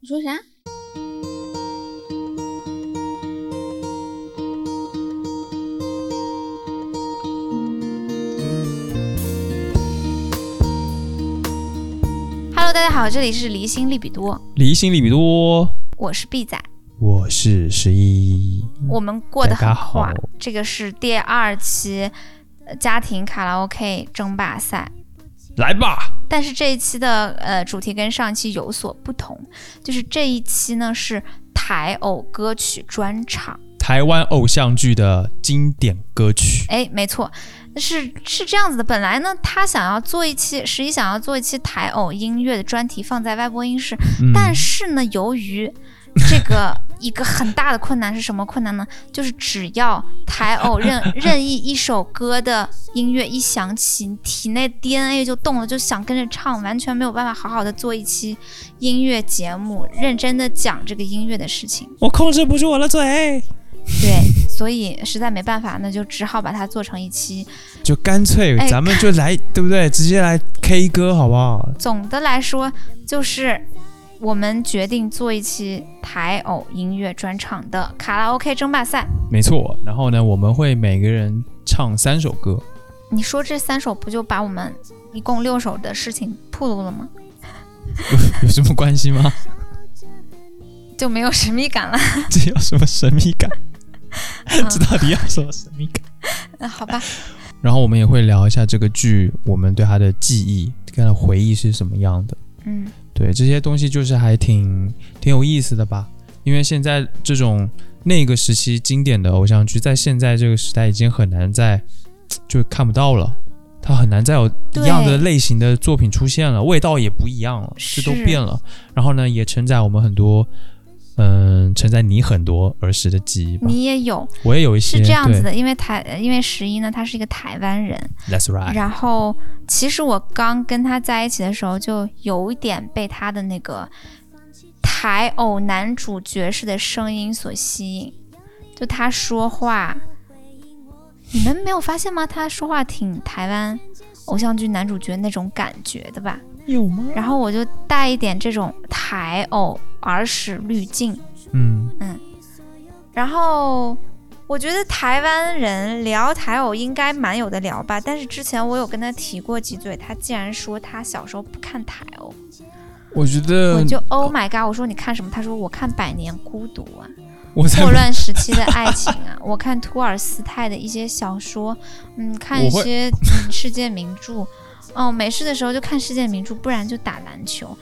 你说啥？Hello，大家好，这里是离心利比多，离心利比多，我是 B 仔，我是十一。我们过得很大家好快，这个是第二期呃家庭卡拉 OK 争霸赛。来吧，但是这一期的呃主题跟上一期有所不同，就是这一期呢是台偶歌曲专场。台湾偶像剧的经典歌曲，哎，没错，是是这样子的。本来呢，他想要做一期，十一想要做一期台偶音乐的专题放在外播音室，嗯但是呢，由于这个一个很大的困难是什么困难呢？就是只要台偶 任任意一首歌的音乐一响起，你体内 DNA 就动了，就想跟着唱，完全没有办法好好的做一期音乐节目，认真的讲这个音乐的事情。我控制不住我的嘴，对，所以实在没办法，那就只好把它做成一期就干脆哎咱们就来，对不对？直接来 K 歌好不好？总的来说，就是我们决定做一期台偶音乐专场的卡拉 OK 争霸赛。没错。然后呢，我们会每个人唱三首歌，你说这三首不就把我们一共六首的事情暴露了吗？有什么关系吗？就没有神秘感了。这有什么神秘感？嗯这到底要什么神秘感？那好吧，然后我们也会聊一下这个剧，我们对它的记忆、跟它的回忆是什么样的。嗯，对这些东西就是还挺挺有意思的吧，因为现在这种那个时期经典的偶像剧，在现在这个时代已经很难再就看不到了，它很难再有一样的类型的作品出现了，味道也不一样了，这都变了。然后呢，也承载我们很多，嗯，承载你很多儿时的记忆吧。你也有我也有一些是这样子的，因为台因为十一呢，他是一个台湾人，，That's right，然后其实我刚跟他在一起的时候，就有一点被他的那个台偶男主角式的声音所吸引。就他说话，你们没有发现吗？他说话挺台湾偶像剧男主角那种感觉的吧？有吗？然后我就带一点这种台偶儿时滤镜，嗯嗯，然后我觉得台湾人聊台偶应该蛮有的聊吧，但是之前我有跟他提过几嘴，他竟然说他小时候不看台偶，我觉得我就 Oh my god！我说你看什么？他说我看《百年孤独》啊，霍乱时期 的爱情啊，我看托尔斯泰的一些小说，嗯，看一些、嗯、世界名著，哦，没事的时候就看世界名著，不然就打篮球。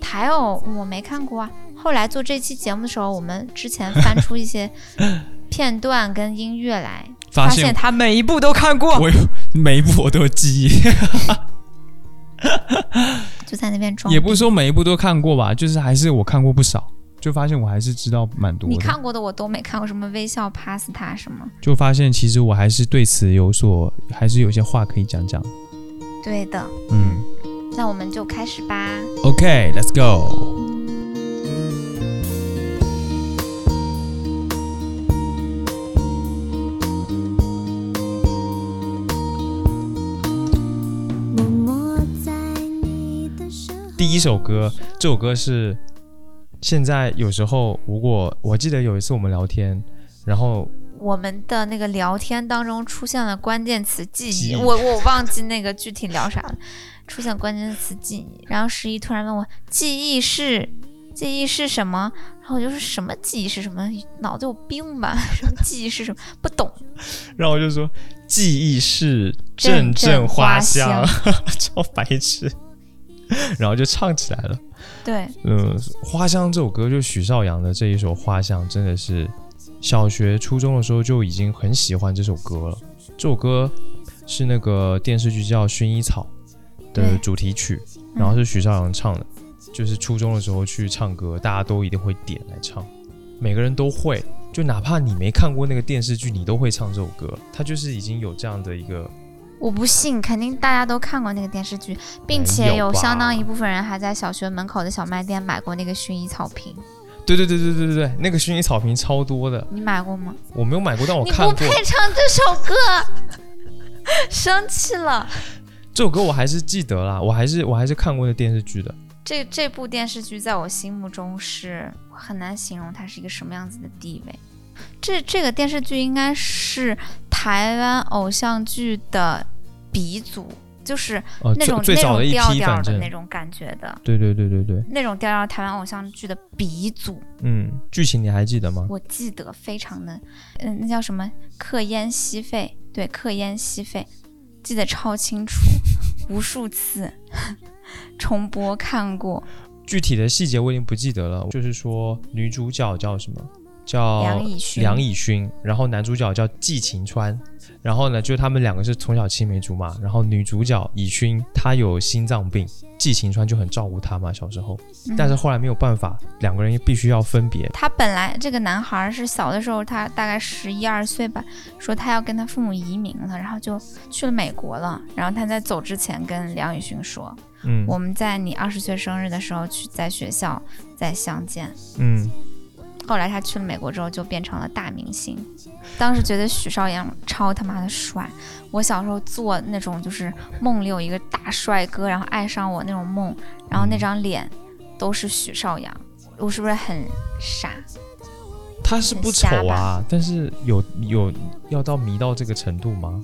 台偶我没看过啊。后来做这期节目的时候，我们之前翻出一些 片段跟音乐来，发现发现他每一部都看过，我有每一部我都有记忆。就在那边装。也不是说每一部都看过吧，就是还是我看过不少，就发现我还是知道蛮多。你看过的我都没看过，什么微笑 Pasta 什么？就发现其实我还是对此有所，还是有些话可以讲讲。对的，嗯那我们就开始吧。，OK，Let's、go。第一首歌，这首歌是现在有时候，如果我记得有一次我们聊天，然后我们的那个聊天当中出现了关键词记忆，记忆。我我忘记那个具体聊啥了，出现关键词记忆，然后十一突然问我记忆是记忆是什么，然后我就说什么记忆是什么，脑子有病吧？什么记忆是什么？不懂。然后我就说记忆是阵阵阵花香。花 超白痴，然后就唱起来了。对，嗯，花香这首歌就许绍洋的这一首《花香》，真的是小学、初中的时候就已经很喜欢这首歌了。这首歌是那个电视剧叫《薰衣草》的主题曲，嗯然后是许绍洋唱的。就是初中的时候去唱歌，大家都一定会点来唱，每个人都会，就哪怕你没看过那个电视剧，你都会唱这首歌。它就是已经有这样的一个我不信，肯定大家都看过那个电视剧，并且有相当一部分人还在小学门口的小卖店买过那个薰衣草瓶。对对对对对对对，那个薰衣草瓶超多的，你买过吗？我没有买过，但我看过。不配唱这首歌，生气了。这首歌我还是记得啦，我还是我还是看过那电视剧的。这这部电视剧在我心目中是很难形容它是一个什么样子的地位。这这个电视剧应该是台湾偶像剧的鼻祖，就是哦，那种最最早的一那种调调的那种感觉的，对对对对对，那种调调台湾偶像剧的鼻祖。嗯，剧情你还记得吗？我记得非常的，嗯，那叫什么克烟吸肺，对，克烟吸肺，记得超清楚，无数次重播看过。具体的细节我已经不记得了，就是说女主角叫什么？叫梁以勋梁以勋，然后男主角叫季晴川，然后呢，就他们两个是从小青梅竹马，然后女主角以勋她有心脏病，季晴川就很照顾她嘛，小时候，嗯但是后来没有办法，两个人必须要分别，他本来这个男孩是小的时候，他大概十一二岁吧，说他要跟他父母移民了，然后就去了美国了。然后他在走之前跟梁以勋说：“嗯我们在你二十岁生日的时候去在学校再相见。”嗯，后来他去了美国之后就变成了大明星，当时觉得许绍洋超他妈的帅。我小时候做那种就是梦里有一个大帅哥，然后爱上我那种梦，然后那张脸都是许绍洋，我是不是很傻？他是不丑啊，但是有有要到迷到这个程度吗？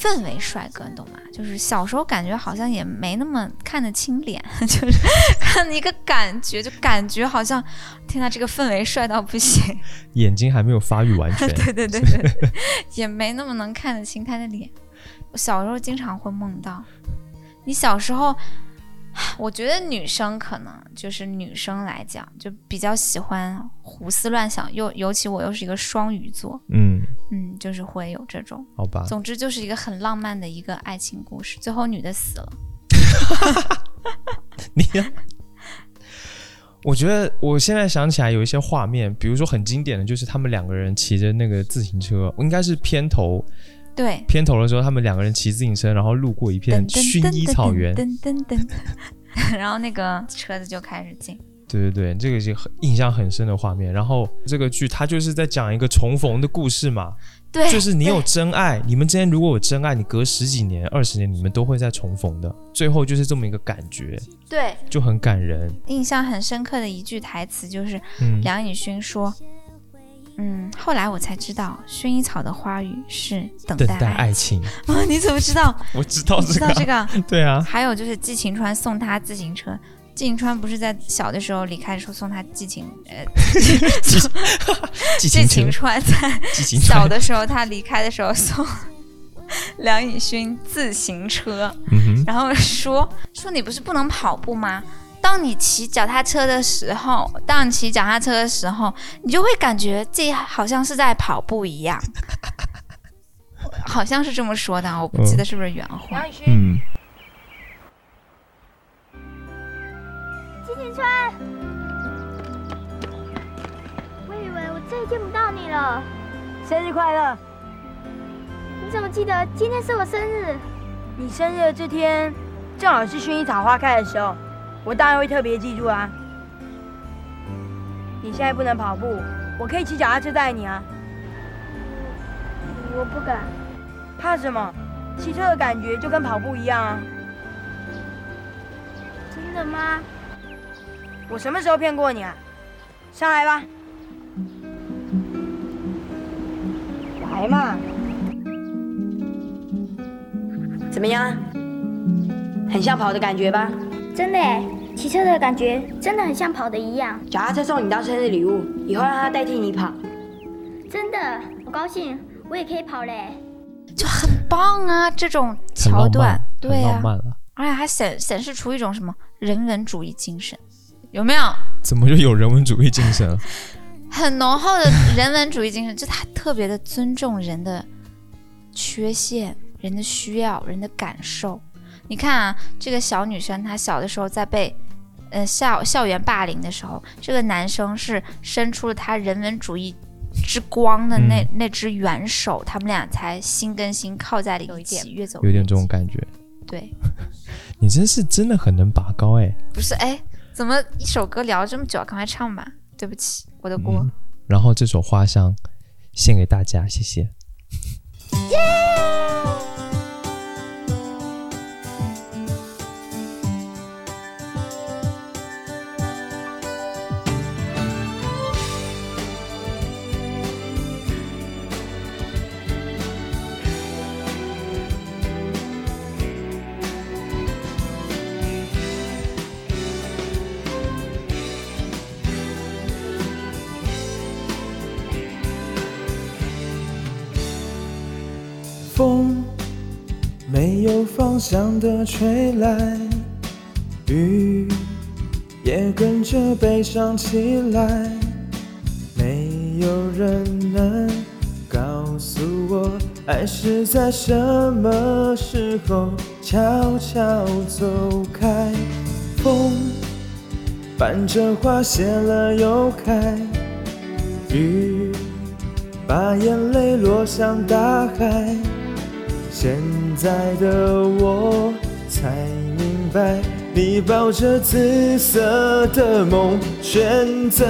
氛围帅哥，你懂吗？就是小时候感觉好像也没那么看得清脸，就是看一个感觉，就感觉好像，天呐，这个氛围帅到不行。眼睛还没有发育完全，对对对对，对 也没那么能看得清他的脸。我小时候经常会梦到，你小时候，我觉得女生可能就是女生来讲，就比较喜欢胡思乱想，又尤其我又是一个双鱼座，嗯，嗯，就是会有这种。好吧，总之就是一个很浪漫的一个爱情故事，最后女的死了。你呀。我觉得我现在想起来有一些画面，比如说很经典的就是他们两个人骑着那个自行车，应该是片头对，片头的时候，他们两个人骑自行车，然后路过一片薰衣草原。噔噔噔噔，然后那个车子就开始进。对对对，这个是很印象很深的画面。然后这个剧它就是在讲一个重逢的故事嘛，对，就是你有真爱，你们之间如果有真爱，你隔十几年、二十年，你们都会再重逢的。最后就是这么一个感觉，对就很感人。印象很深刻的一句台词就是嗯，梁以勋说：“嗯，后来我才知道，薰衣草的花语是等等待待爱爱情，啊！你怎么知道？我知道知这个啊，道这个？对啊，还有就是季晴川送他自行车。季晴川不是在小的时候离开的时候送他季晴，呃，季季晴晴，川在小，的时候他离开的时候送 梁以勋自行车，嗯，然后说说你不是不能跑步吗？当你骑脚踏车的时候，当你骑脚踏车的时候，你就会感觉自己好像是在跑步一样，好像是这么说的啊，我不记得是不是原话。嗯，川，我以为我再也见不到你了。生日快乐！你怎么记得今天是我生日？你生日的这天正好是薰衣草花开的时候，我当然会特别记住啊。你现在不能跑步，我可以骑脚踏车带你啊。我不敢。怕什么？骑车的感觉就跟跑步一样啊。真的吗？我什么时候骗过你啊？上来吧。来嘛。怎么样？很像跑的感觉吧？真的哎，骑车的感觉真的很像跑的一样。脚踏车送你当生日礼物，以后让它代替你跑。真的，我高兴，我也可以跑嘞。就很棒啊！这种桥段，，对呀、很浪漫了。而且还显显示出一种什么人文主义精神，有没有？怎么就有人文主义精神了？很浓厚的人文主义精神，就他特别的尊重人的缺陷、人的需要、人的感受。你看啊，这个小女生她小的时候在被呃校校园霸凌的时候，这个男生是伸出了他人文主义之光的那、那只援手，他们俩才心跟心靠在了一起，越走越有点这种感觉。对，你真是真的很能拔高哎、不是哎，怎么一首歌聊了这么久，赶快唱吧，对不起，我的锅。嗯。然后这首《花香》献给大家，谢谢。方向的吹来，雨也跟着悲伤起来。没有人能告诉我，爱是在什么时候悄悄走开。风伴着花谢了又开，雨把眼泪落向大海。现在的我才明白，你抱着紫色的梦，选择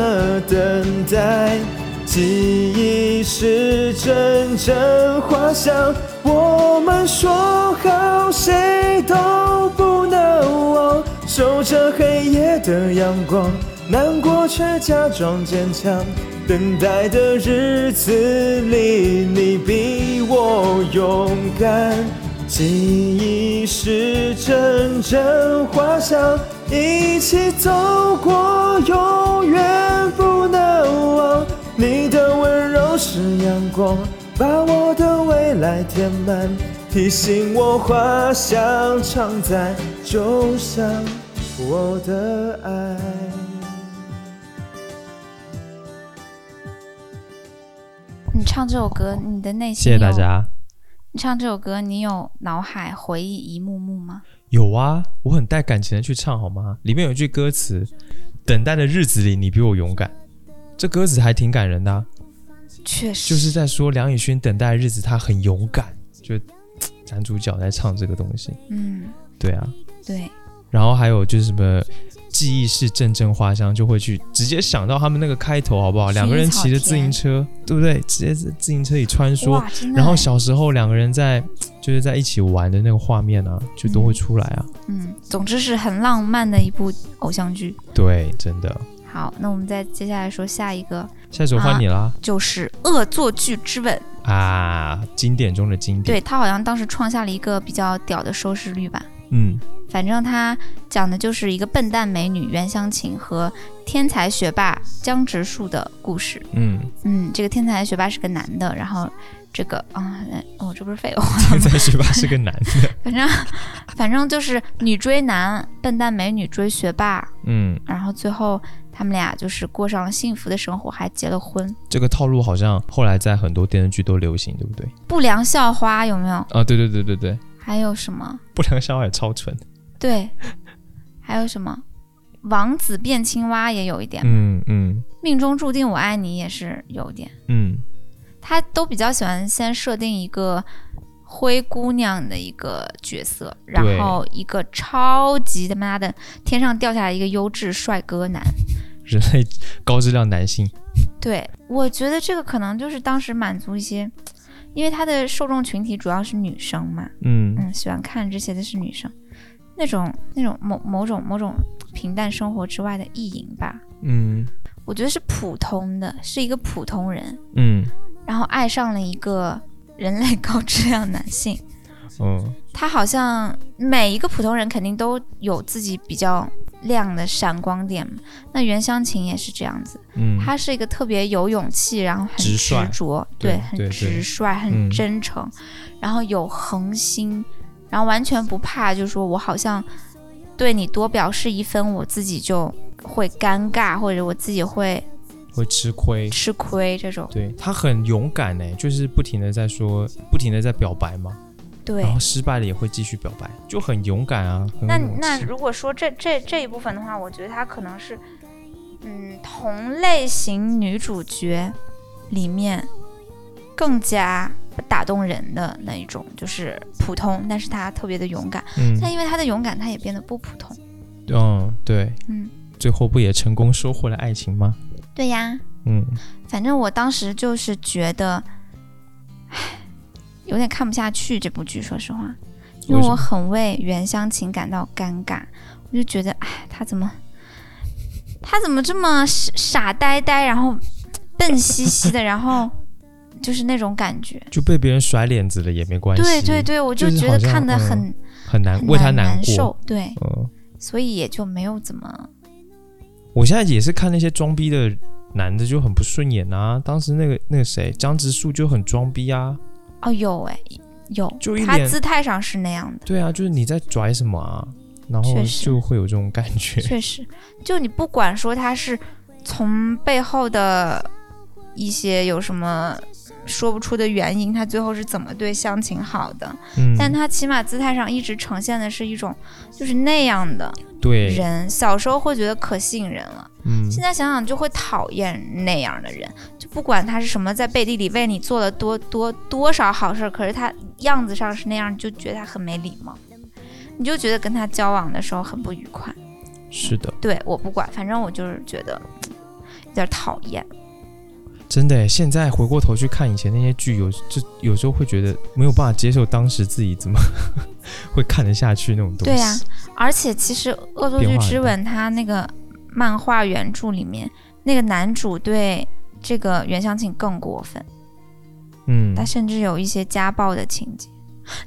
等待。记忆是阵阵花香，我们说好谁都不能忘，守着黑夜的阳光，难过却假装坚强。等待的日子里，你比我勇敢。记忆是阵阵花香，一起走过，永远不能忘。你的温柔是阳光，把我的未来填满，提醒我花香常在，就像我的爱。你唱这首歌，你的内心谢谢大。家。你唱这首歌，你有脑海回忆一幕幕吗？有啊，我很带感情的去唱好吗？里面有一句歌词：“等待的日子里，你比我勇敢。”这歌词还挺感人的啊、确实，就是在说梁以轩等待的日子，他很勇敢。就男主角在唱这个东西，嗯，对啊。对，然后还有就是什么记忆是阵阵花香，就会去直接想到他们那个开头，好不好？两个人骑着自行车，对不对？直接在自行车里穿梭，然后欸小时候两个人在就是在一起玩的那个画面啊，就都会出来啊。嗯，总之是很浪漫的一部偶像剧。对，真的。好，那我们再接下来说下一个，下一首换你啦就是《恶作剧之吻》。啊经典中的经典。对，他好像当时创下了一个比较屌的收视率吧。嗯反正他讲的就是一个笨蛋美女袁湘琴和天才学霸江直树的故事。嗯，嗯，这个天才学霸是个男的，然后这个啊，呃哦，这不是废话，天才学霸是个男的。反正反正就是女追男，笨蛋美女追学霸，嗯，然后最后他们俩就是过上了幸福的生活，还结了婚。这个套路好像后来在很多电视剧都流行，对不对？不良校花有没有？啊，对对对对对，还有什么？不良校花也超纯。对，还有什么？王子变青蛙也有一点，嗯嗯命中注定我爱你也是有点。嗯，他都比较喜欢先设定一个灰姑娘的一个角色，然后一个超级他妈的天上掉下来一个优质帅哥男。人类高质量男性。对，我觉得这个可能就是当时满足一些，因为他的受众群体主要是女生嘛，嗯嗯，喜欢看这些的是女生，那种那种某某种某种平淡生活之外的意淫吧。嗯我觉得是普通的，是一个普通人，嗯然后爱上了一个人类高质量男性。嗯他好像每一个普通人肯定都有自己比较亮的闪光点嘛。那袁湘琴也是这样子，嗯，他是一个特别有勇气，然后很执着，对很直率，嗯很真诚，然后有恒心，然后完全不怕，就是说我好像对你多表示一分，我自己就会尴尬，或者我自己会会吃亏。吃亏这种。对他很勇敢呢，就是不停的在说，不停的在表白嘛，对然，后失败了也会继续表白，就很勇敢啊。那那如果说这这这一部分的话，我觉得他可能是，嗯，同类型女主角里面更加打动人的那一种，就是普通，但是他特别的勇敢。嗯。但因为他的勇敢，他也变得不普通。嗯对，嗯，最后不也成功收获了爱情吗？对呀，嗯。反正我当时就是觉得，唉，有点看不下去这部剧，说实话，因为我很为袁湘琴感到尴尬，我就觉得，唉，他怎么，他怎么这么傻傻呆呆，然后笨兮兮的，然后就是那种感觉。就被别人甩脸子了也没关系。对对对，我就觉得看得嗯很、很难为他过。难受，对，嗯，所以也就没有怎么，我现在也是看那些装逼的男的就很不顺眼啊。当时那个那个谁，江直树就很装逼啊。哦有哎，有就他姿态上是那样的，对啊，就是你在拽什么啊？然后就会有这种感觉。确实，就你不管说他是从背后的一些有什么说不出的原因，他最后是怎么对湘琴好的，嗯，但他起码姿态上一直呈现的是一种就是那样的对，人。小时候会觉得可吸引人了，嗯，现在想想就会讨厌那样的人。就不管他是什么，在背地里为你做了多多多少好事儿，可是他样子上是那样，就觉得他很没礼貌，你就觉得跟他交往的时候很不愉快。是的，对我不管，反正我就是觉得嗯有点讨厌。真的耶。现在回过头去看以前那些剧，有就有时候会觉得没有办法接受当时自己怎么 会看得下去那种东西。对呀、而且其实《恶作剧之吻》它那个漫画原著里面，那个男主对这个袁湘琴更过分，嗯，他甚至有一些家暴的情节。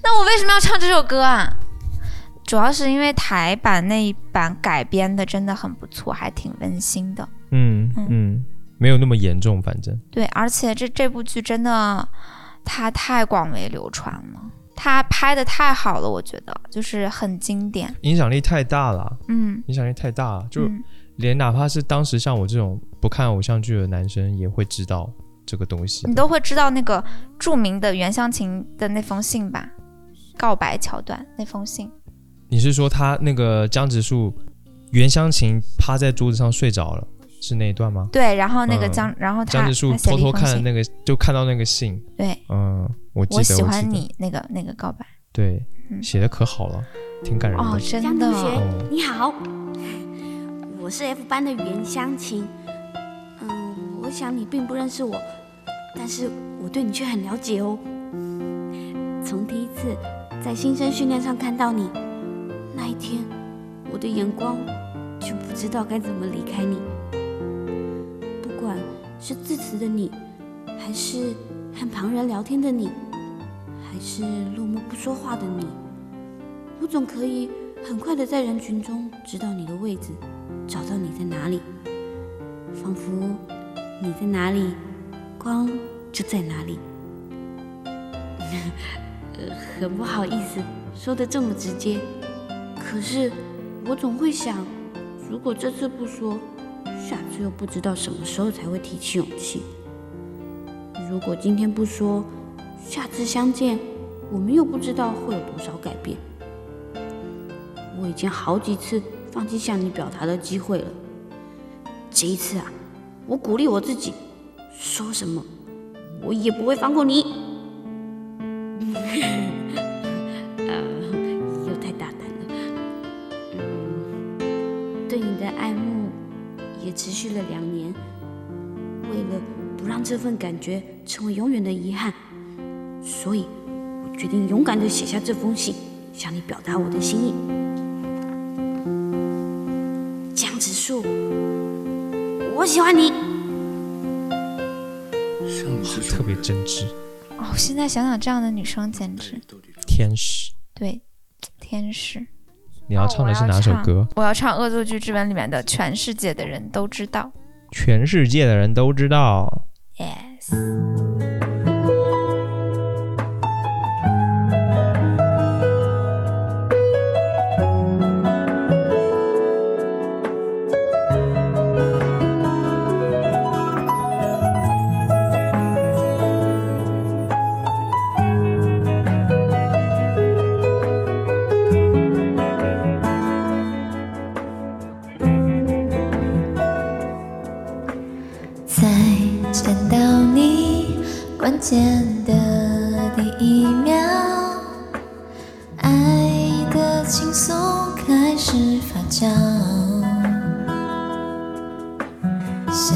那我为什么要唱这首歌啊？主要是因为台版那一版改编的真的很不错，还挺温馨的。嗯嗯嗯，没有那么严重，反正对，而且这这部剧真的它太广为流传了，它拍的太好了，我觉得就是很经典。影响力太大了，嗯，影响力太大了，就嗯连哪怕是当时像我这种不看偶像剧的男生，也会知道这个东西你。都会知道那个著名的袁湘琴的那封信吧？告白桥段那封信，你是说他那个江直树袁湘琴趴在桌子上睡着了，是那一段吗？对，然后那个嗯江，然后他江直树他偷偷看那个，就看到那个信，对嗯，我记得，我喜欢，你那个那个告白，对，嗯写的可好了，挺感人的。哦，真的江同学哦你好，我是 F 班的袁湘琴。嗯，我想你并不认识我，但是我对你却很了解哦。从第一次在新生训练上看到你那一天，我的眼光就不知道该怎么离开你。是致辞的你，还是和旁人聊天的你，还是落寞不说话的你，我总可以很快的在人群中知道你的位置，找到你在哪里，仿佛你在哪里，光就在哪里。很不好意思说的这么直接，可是我总会想，如果这次不说，又不知道什么时候才会提起勇气。如果今天不说，下次相见，我们又不知道会有多少改变。我已经好几次放弃向你表达的机会了。这一次啊，我鼓励我自己，说什么我也不会放过你。感觉成为永远的遗憾，所以我决定勇敢地写下这封信，向你表达我的心意。江直树，我喜欢你。特别真挚，哦，现在想想这样的女生简直天使。对天使。你要唱的是哪首歌？我要唱《恶作剧之吻》里面的《全世界的人都知道全世界的人都知道。》。Yes。见的第一秒，爱的情愫开始发酵，小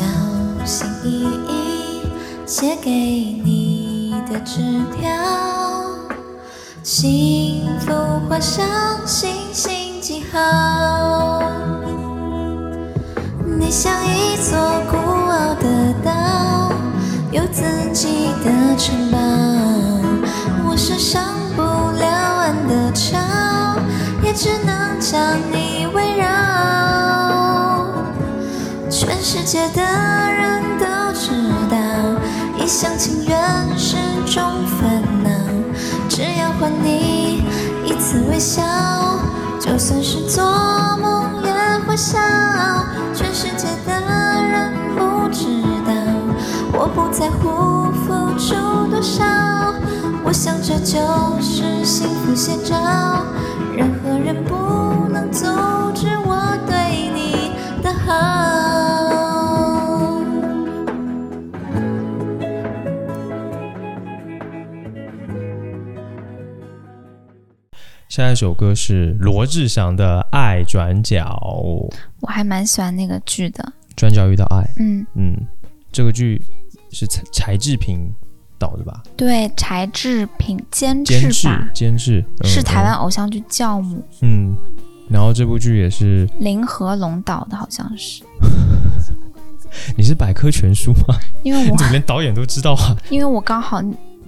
心翼翼写给你的纸条，幸福画上星星记号。你像一座孤，己的城堡。我是上不了岸的潮，也只能将你围绕。全世界的人都知道，一厢情愿是种烦恼。只要换你一次微笑，就算是做梦也会笑。全世界的人不知道，我不在乎付出多少。我想这就是幸福写照，任何人不能阻止我对你的好。下一首歌是罗志祥的《爱转角》，我还蛮喜欢那个剧的。转角遇到爱。嗯，嗯，这个剧是柴柴智屏导的吧？对，柴智屏监监制制吧，，监制、嗯是台湾。偶像剧教母嗯，嗯然后这部剧也是，林和龙导的，好像是。你是百科全书吗？因为 你我怎么连导演都知道啊？因为我刚好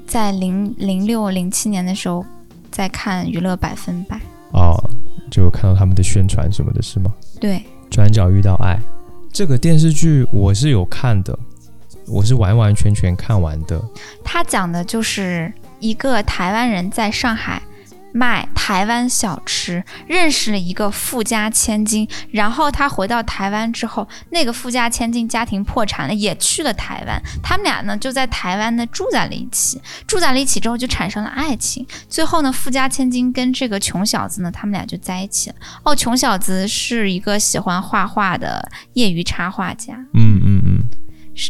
在零零六零七年的时候在看《娱乐百分百》，哦，就有看到他们的宣传什么的，是吗？对，转角遇到爱这个电视剧我是有看的，我是完完全全看完的。他讲的就是一个台湾人在上海卖台湾小吃，认识了一个富家千金，然后他回到台湾之后，那个富家千金家庭破产了，也去了台湾，他们俩呢就在台湾呢住在了一起，住在了一起之后就产生了爱情，最后呢富家千金跟这个穷小子呢，他们俩就在一起了。哦，穷小子是一个喜欢画画的业余插画家，嗯，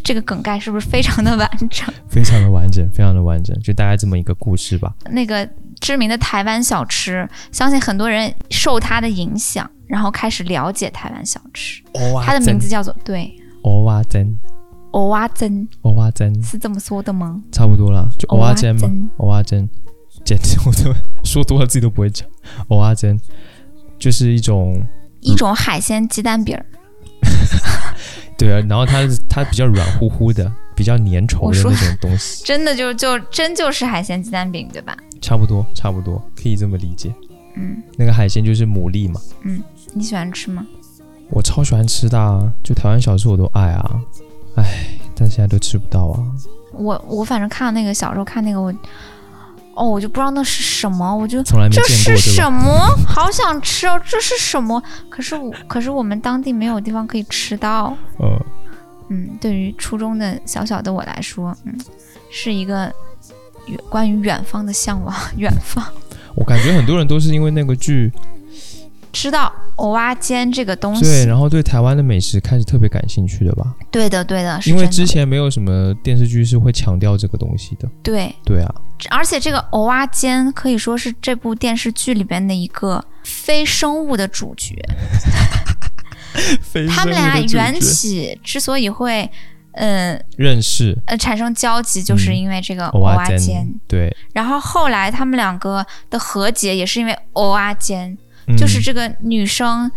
这个梗概是不是非常的 完整？非常的完整，非常的完整，就大概这么一个故事吧。那个知名的台湾小吃，相信很多人受它的影响，然后开始了解台湾小吃。欧它的名字叫做对蚵蛙珍，欧蛙珍，欧蛙珍是这么说的吗？差不多啦，就欧蚵仔蛙珍嘛煎，欧蛙珍，简直我都说多了自己都不会讲。蚵蛙珍就是一种一种海鲜鸡蛋饼儿。对啊，然后它它比较软乎乎的，比较粘稠的那种东西，真的就就真就是海鲜鸡蛋饼，对吧？差不多差不多可以这么理解。嗯，那个海鲜就是牡蛎嘛，嗯你喜欢吃吗？我超喜欢吃的、啊，就台湾小吃我都爱啊，唉，但现在都吃不到啊。我我反正看那个小时候看那个我，哦，我就不知道那是什么，我就从来没这见过，是什？么？好想吃哦！这是什么？可是我可是我们当地没有地方可以吃到。呃，嗯，对于初中的小小的我来说，嗯，是一个远关于远方的向往。远方我感觉很多人都是因为那个剧，知道蚵仔煎这个东西，对，然后对台湾的美食开始特别感兴趣的吧？对的对的，是因为之前没有什么电视剧是会强调这个东西的。对，对啊，而且这个蚵仔煎可以说是这部电视剧里边的一个非生物的主角。他们俩缘起之所以会，嗯认识。呃产生交集，就是嗯。因为这个蚵仔煎。，对，然后后来他们两个的和解也是因为蚵仔煎，嗯就是这个女生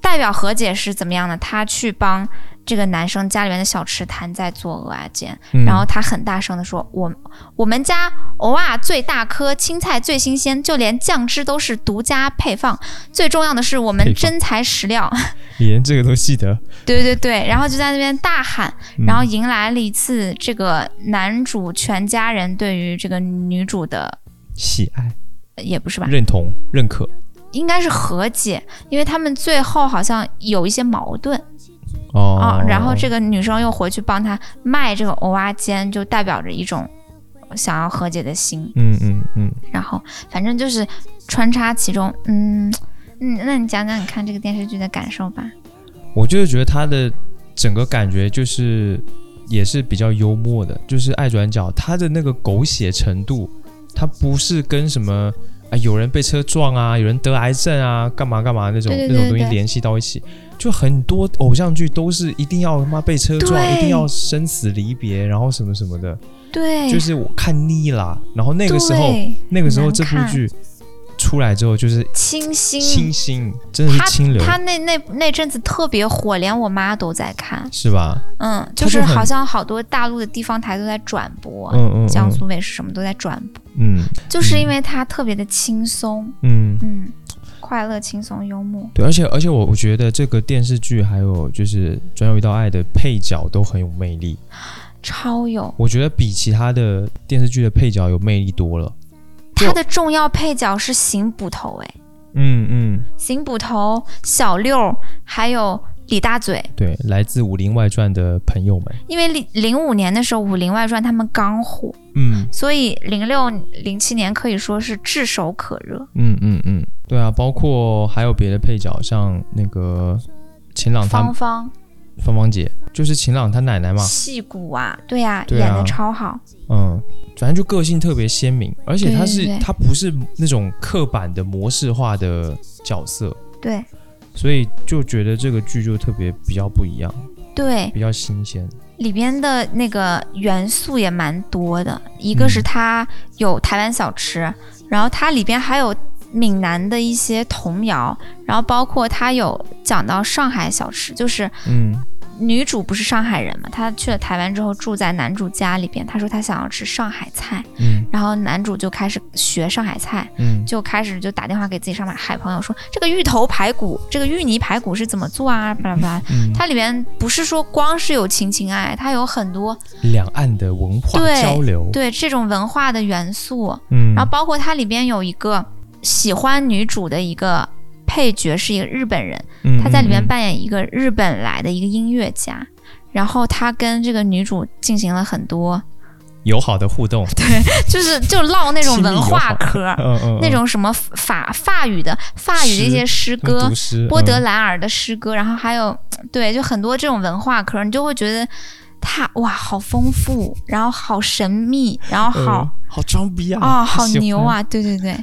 代表和解是怎么样的？她去帮这个男生家里面的小吃摊在做蚵仔煎，嗯然后她很大声的说：“我我们家蚵仔最大颗，青菜最新鲜，就连酱汁都是独家配方。最重要的是我们真材实料。你连这个都记得，对对对，然后就在那边大喊，嗯然后迎来了一次这个男主全家人对于这个女主的喜爱、也不是吧，认同、认可。应该是和解，因为他们最后好像有一些矛盾哦啊、然后这个女生又回去帮他卖这个蚵仔煎，就代表着一种想要和解的心。嗯嗯嗯，然后反正就是穿插其中，嗯嗯，那你讲讲你看这个电视剧的感受吧。我就是觉得他的整个感觉就是也是比较幽默的，就是爱转角，他的那个狗血程度，他不是跟什么啊有人被车撞啊，有人得癌症啊，干嘛干嘛那种那种东西联系到一起，就很多偶像剧都是一定要他妈被车撞，一定要生死离别，然后什么什么的，对，就是我看腻了。然后那个时候，那个时候这部剧出来之后，就是清新，清新，真的是他清流，他那那那阵子特别火，连我妈都在看。是吧？嗯，就是好像好多大陆的地方台都在转播，嗯嗯嗯江苏卫视什么都在转播，嗯就是因为它特别的轻松，嗯。嗯，快乐、轻松、幽默。对，而且而且我我觉得这个电视剧还有就是《转角遇到爱》的配角都很有魅力，超有，我觉得比其他的电视剧的配角有魅力多了。就他的重要配角是邢捕头，哎，嗯嗯，邢捕头、小六还有李大嘴。对，来自《武林外传》的朋友们，因为零零五年的时候，《武林外传》他们刚火，嗯。所以零六零七年可以说是炙手可热。嗯嗯嗯，对啊，包括还有别的配角，像那个秦朗他芳芳、芳芳姐，就是晴朗他奶奶嘛，戏骨啊，对呀、对啊演的超好。嗯，反正就个性特别鲜明，而且他是对对对他不是那种刻板的模式化的角色，对所以就觉得这个剧就特别比较不一样，对，比较新鲜。里边的那个元素也蛮多的，一个是嗯它有台湾小吃，然后它里边还有闽南的一些童谣，然后包括他有讲到上海小吃，就是嗯。女主不是上海人嘛，她去了台湾之后住在男主家里边，她说她想要吃上海菜，嗯。然后男主就开始学上海菜，嗯。就开始就打电话给自己上海朋友说这个芋头排骨，这个芋泥排骨是怎么做啊？巴拉巴拉。嗯，它里边不是说光是有情情爱，它有很多两岸的文化交流，对这种文化的元素，嗯，然后包括它里边有一个喜欢女主的一个配角是一个日本人，嗯他在里面扮演一个日本来的一个音乐家，然后他跟这个女主进行了很多，友好的互动，对就是就唠那种文化嗑，嗯嗯，那种什么法法语的法语的一些诗嗯歌波德莱尔的诗歌，然后还有对，就很多这种文化课，你就会觉得他哇好丰富，然后好神秘，然后好嗯好装逼啊，啊、好牛！啊，对对对，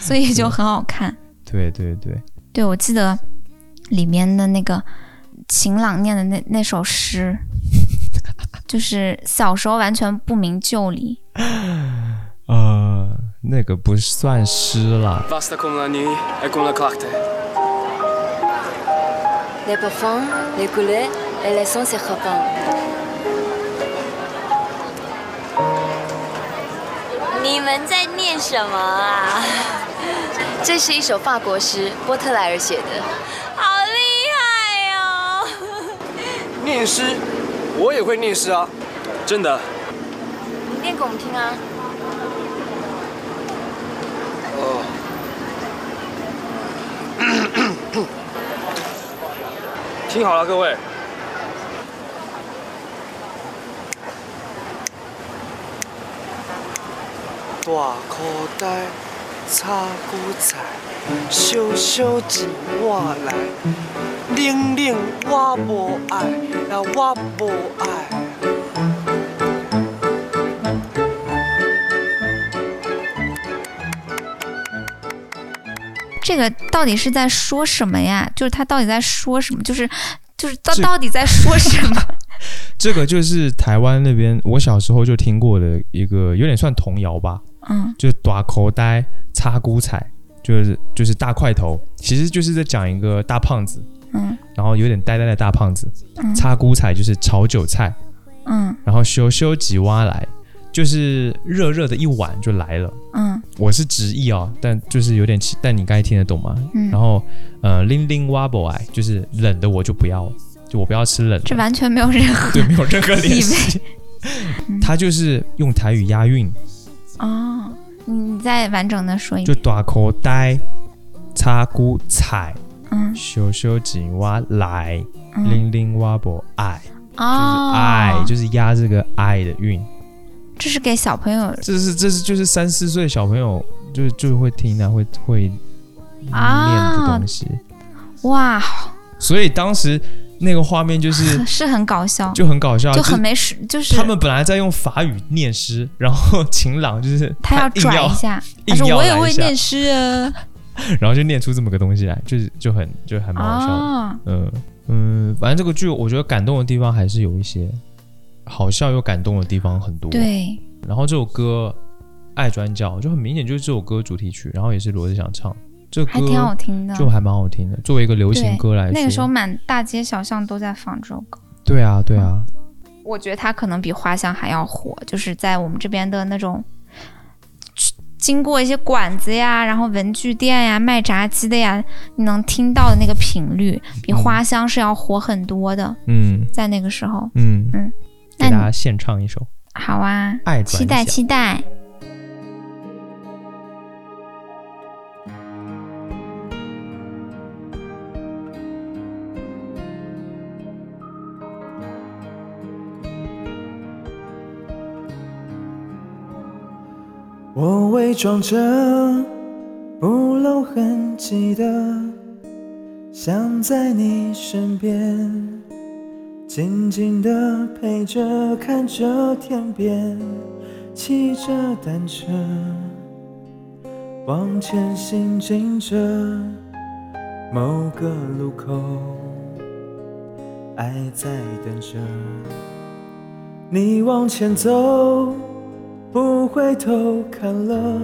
所以就很好看。对对对，对我记得里面的那个晴朗念的那那首诗，就是小时候完全不明就里，呃，那个不算诗了，la nuit et con la clarté. Les parfums, les couleurs et les sons se répandent. 你们在念什么啊？这是一首法国诗，波特莱尔写的，好厉害哦！念诗，我也会念诗啊，真的。你念给我们听啊。哦。听好了，各位。大口袋，插骨菜，小小钱我来，冷冷我无爱，呀我无爱。这个到底是在说什么呀？就是他到底在说什么？就是就是他到底在说什么？这个就是台湾那边我小时候就听过的一个，有点算童谣吧，嗯。就是短口袋擦菇彩，就是就是大块头，其实就是在讲一个大胖子，嗯。然后有点呆呆的大胖子，嗯。插菇彩就是炒韭菜，嗯。然后修修几挖来，就是热热的一碗就来了。嗯。我是直译哦，但就是有点奇，但你刚才听得懂吗？嗯，然后呃，零零挖不来，就是冷的我就不要，就我不要吃冷的，这完全没有任何对，没有任何 联系。嗯。他就是用台语押韵，哦。你你再完整的说一遍就遍。大口袋插菇菜，嗯修修几蛙来，嗯零零蛙不爱，就是哦，爱，就是押这个爱的韵。这是给小朋友这是这是就是三四岁小朋友就就会听啊，会会念的东西。哇，所以当时那个画面就是 是很搞笑，就很搞笑，就就很没实，就是他们本来在用法语念诗，然后晴朗就是他要转一下，他硬说我也会念诗啊。然后就念出这么个东西来，就是就很就还蛮好笑的。哦，嗯嗯，反正这个剧我觉得感动的地方还是有一些，好笑又感动的地方很多。，对，然后这首歌《爱转角》就很明显就是这首歌主题曲，然后也是罗志祥唱，这个还挺好听的。就还蛮好听的。作为一个流行歌来说，那个时候满大街小巷都在放这首歌。对啊对啊，我觉得它可能比花香还要火，就是在我们这边的那种，经过一些馆子呀，然后文具店呀、卖炸鸡的呀，你能听到的那个频率，比嗯花香是要火很多的。嗯在那个时候，嗯嗯那大家献唱一首《好啊，期待期待。我伪装着不露痕迹的，想在你身边，静静的陪着，看着天边，骑着单车，往前行进着，某个路口，爱在等着。你往前走，不回头看了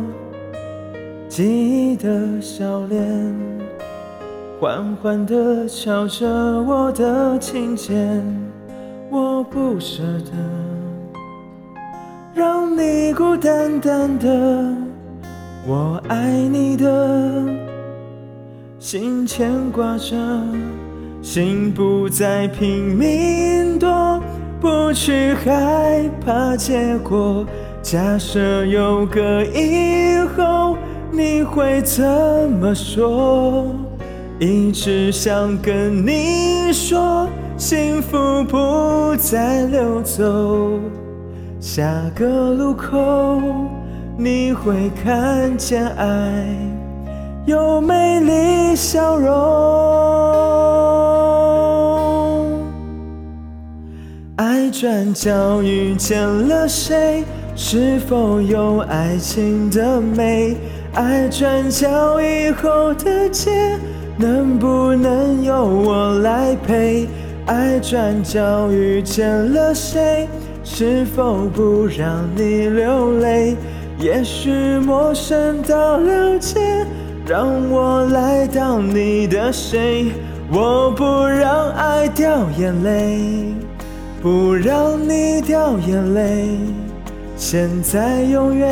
记忆的笑脸，缓缓地敲着我的琴键，我不舍得让你孤单单的，我爱你的心牵挂着，心不再拼命躲。不去害怕结果，假设有个以后，你会怎么说？一直想跟你说，幸福不再溜走。下个路口，你会看见爱有美丽笑容。爱转角遇见了谁？是否有爱情的美？爱转角以后的街，能不能由我来陪？爱转角遇见了谁？是否不让你流泪？也许陌生到了解，让我来当你的谁？我不让爱掉眼泪。不让你掉眼泪，现在永远，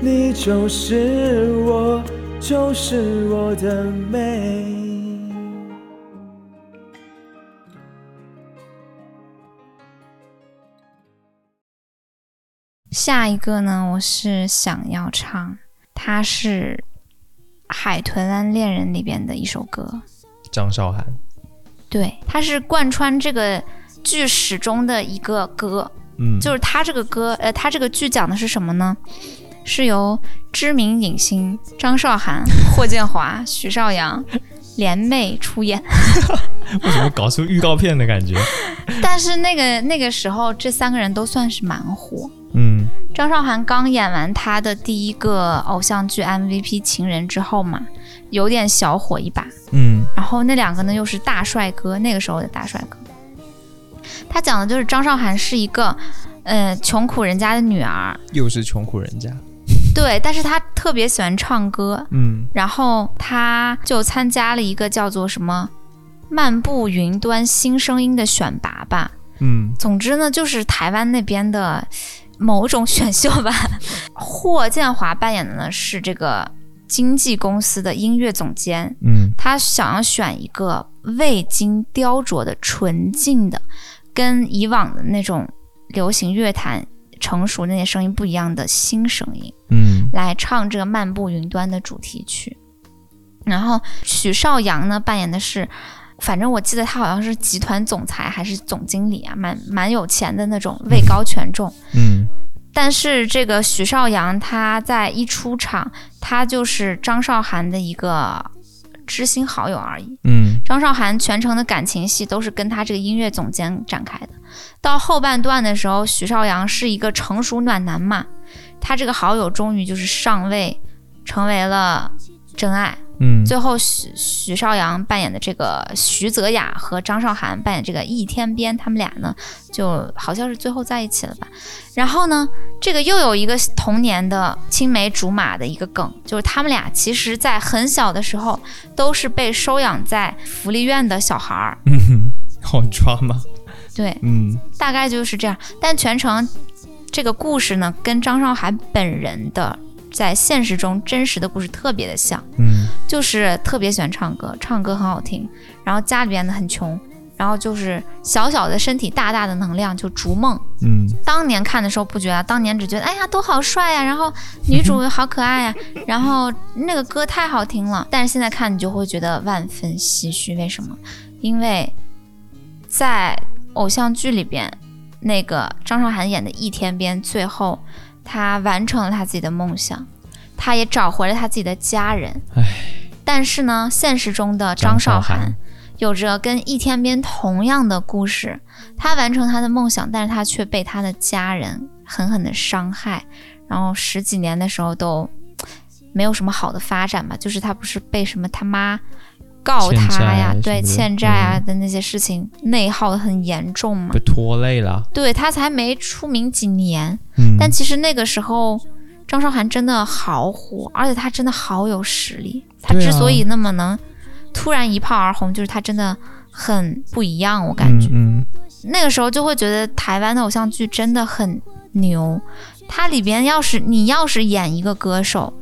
你就是我，就是我的美。下一个呢，我是想要唱，它是《海豚湾恋人》里边的一首歌，张韶涵，对，它是贯穿这个剧始终的一个歌，嗯，就是他这个歌，呃，他这个剧讲的是什么呢？是由知名影星张韶涵、霍建华、许绍洋联袂出演，为什么搞出预告片的感觉？但是那个那个时候，这三个人都算是蛮火。嗯张韶涵刚演完她的第一个偶像剧 MVP《情人》之后嘛，有点小火一把。嗯然后那两个呢又是大帅哥，那个时候的大帅哥。他讲的就是张韶涵是一个，呃，穷苦人家的女儿，又是穷苦人家，对，但是她特别喜欢唱歌，嗯。然后她就参加了一个叫做什么“漫步云端新声音”的选拔吧。嗯。总之呢，就是台湾那边的某种选秀吧。霍建华扮演的呢是这个经纪公司的音乐总监，嗯。他想要选一个未经雕琢的纯净的，跟以往的那种流行乐坛成熟那些声音不一样的新声音，嗯来唱这个《漫步云端》的主题曲。然后许绍洋呢扮演的是，反正我记得他好像是集团总裁还是总经理啊，蛮蛮有钱的那种，位高权重。嗯但是这个许绍洋他在一出场，他就是张韶涵的一个知心好友而已。嗯张韶涵全程的感情戏都是跟他这个音乐总监展开的。到后半段的时候，许绍洋是一个成熟暖男嘛，他这个好友终于就是上位，成为了真爱。嗯最后许许绍洋扮演的这个徐泽雅和张韶涵扮演这个易天边，他们俩呢就好像是最后在一起了吧。然后呢，这个又有一个童年的青梅竹马的一个梗，就是他们俩其实在很小的时候都是被收养在福利院的小孩儿。嗯，好抓吗？对，嗯大概就是这样。但全程这个故事呢，跟张韶涵本人的在现实中真实的故事特别的像。嗯就是特别喜欢唱歌，唱歌很好听，然后家里边呢很穷，然后就是小小的身体，大大的能量，就逐梦。嗯当年看的时候不觉得，当年只觉得哎呀都好帅呀，然后女主 好可爱呀，然后那个歌太好听了。但是现在看你就会觉得万分唏嘘，为什么？因为在偶像剧里边，那个张韶涵演的一天边，最后他完成了他自己的梦想，他也找回了他自己的家人。唉，但是呢，现实中的张韶涵有着跟易天边同样的故事，他完成他的梦想，但是他却被他的家人狠狠的伤害，然后十几年的时候都没有什么好的发展吧。就是他不是被什么他妈告他呀，对欠债啊嗯的那些事情，内耗的很严重嘛被。拖累了。对他才没出名几年，嗯，但其实那个时候张韶涵真的好火，而且她真的好有实力。她之所以那么能突然一炮而红，就是她真的很不一样。我感觉、嗯那个时候就会觉得台湾的偶像剧真的很牛。它里边要是你要是演一个歌手，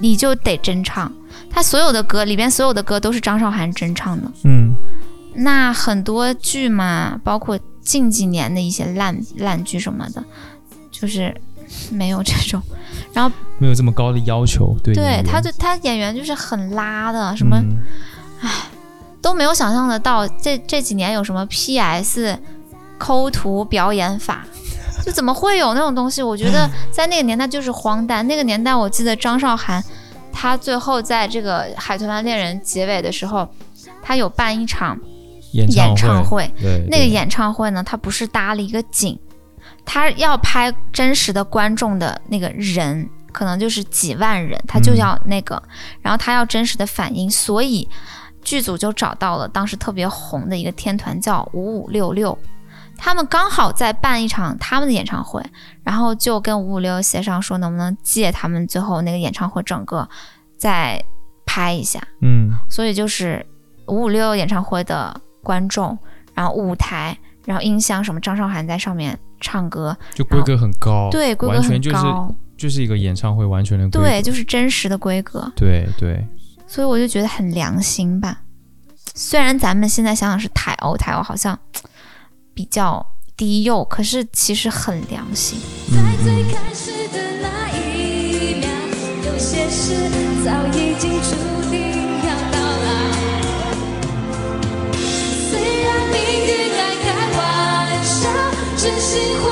你就得真唱。他所有的歌里边所有的歌都是张韶涵真唱的。嗯那很多剧嘛，包括近几年的一些烂烂剧什么的，就是没有这种。然后嗯，没有这么高的要求，对对他就他演员就是很拉的，什么、嗯都没有想象得到。这这几年有什么 PS 抠图表演法，就怎么会有那种东西？我觉得 在那个年代就是荒诞。那个年代我记得张韶涵，她最后在这个《海豚湾恋人》结尾的时候，他有办一场演演唱会，那个演唱会呢，他不是搭了一个景，他要拍真实的观众的那个人，可能就是几万人，他就嗯。要那个，然后他要真实的反应，所以剧组就找到了当时特别红的一个天团叫五五六六。他们刚好在办一场他们的演唱会，然后就跟五五六协商说，能不能借他们最后那个演唱会整个再拍一下。嗯。所以就是五五六演唱会的观众，然后舞台，然后音箱什么，张韶涵在上面唱歌，就规格很高，对，规格很高，就是一个演唱会完全的规格，对，就是真实的规格，对对，所以我就觉得很良心吧。虽然咱们现在想想是台欧，台欧好像比较低幼，可是其实很良心。在最开始的那一秒，有些事早已经注定要到来。虽然命运爱开玩笑，真心话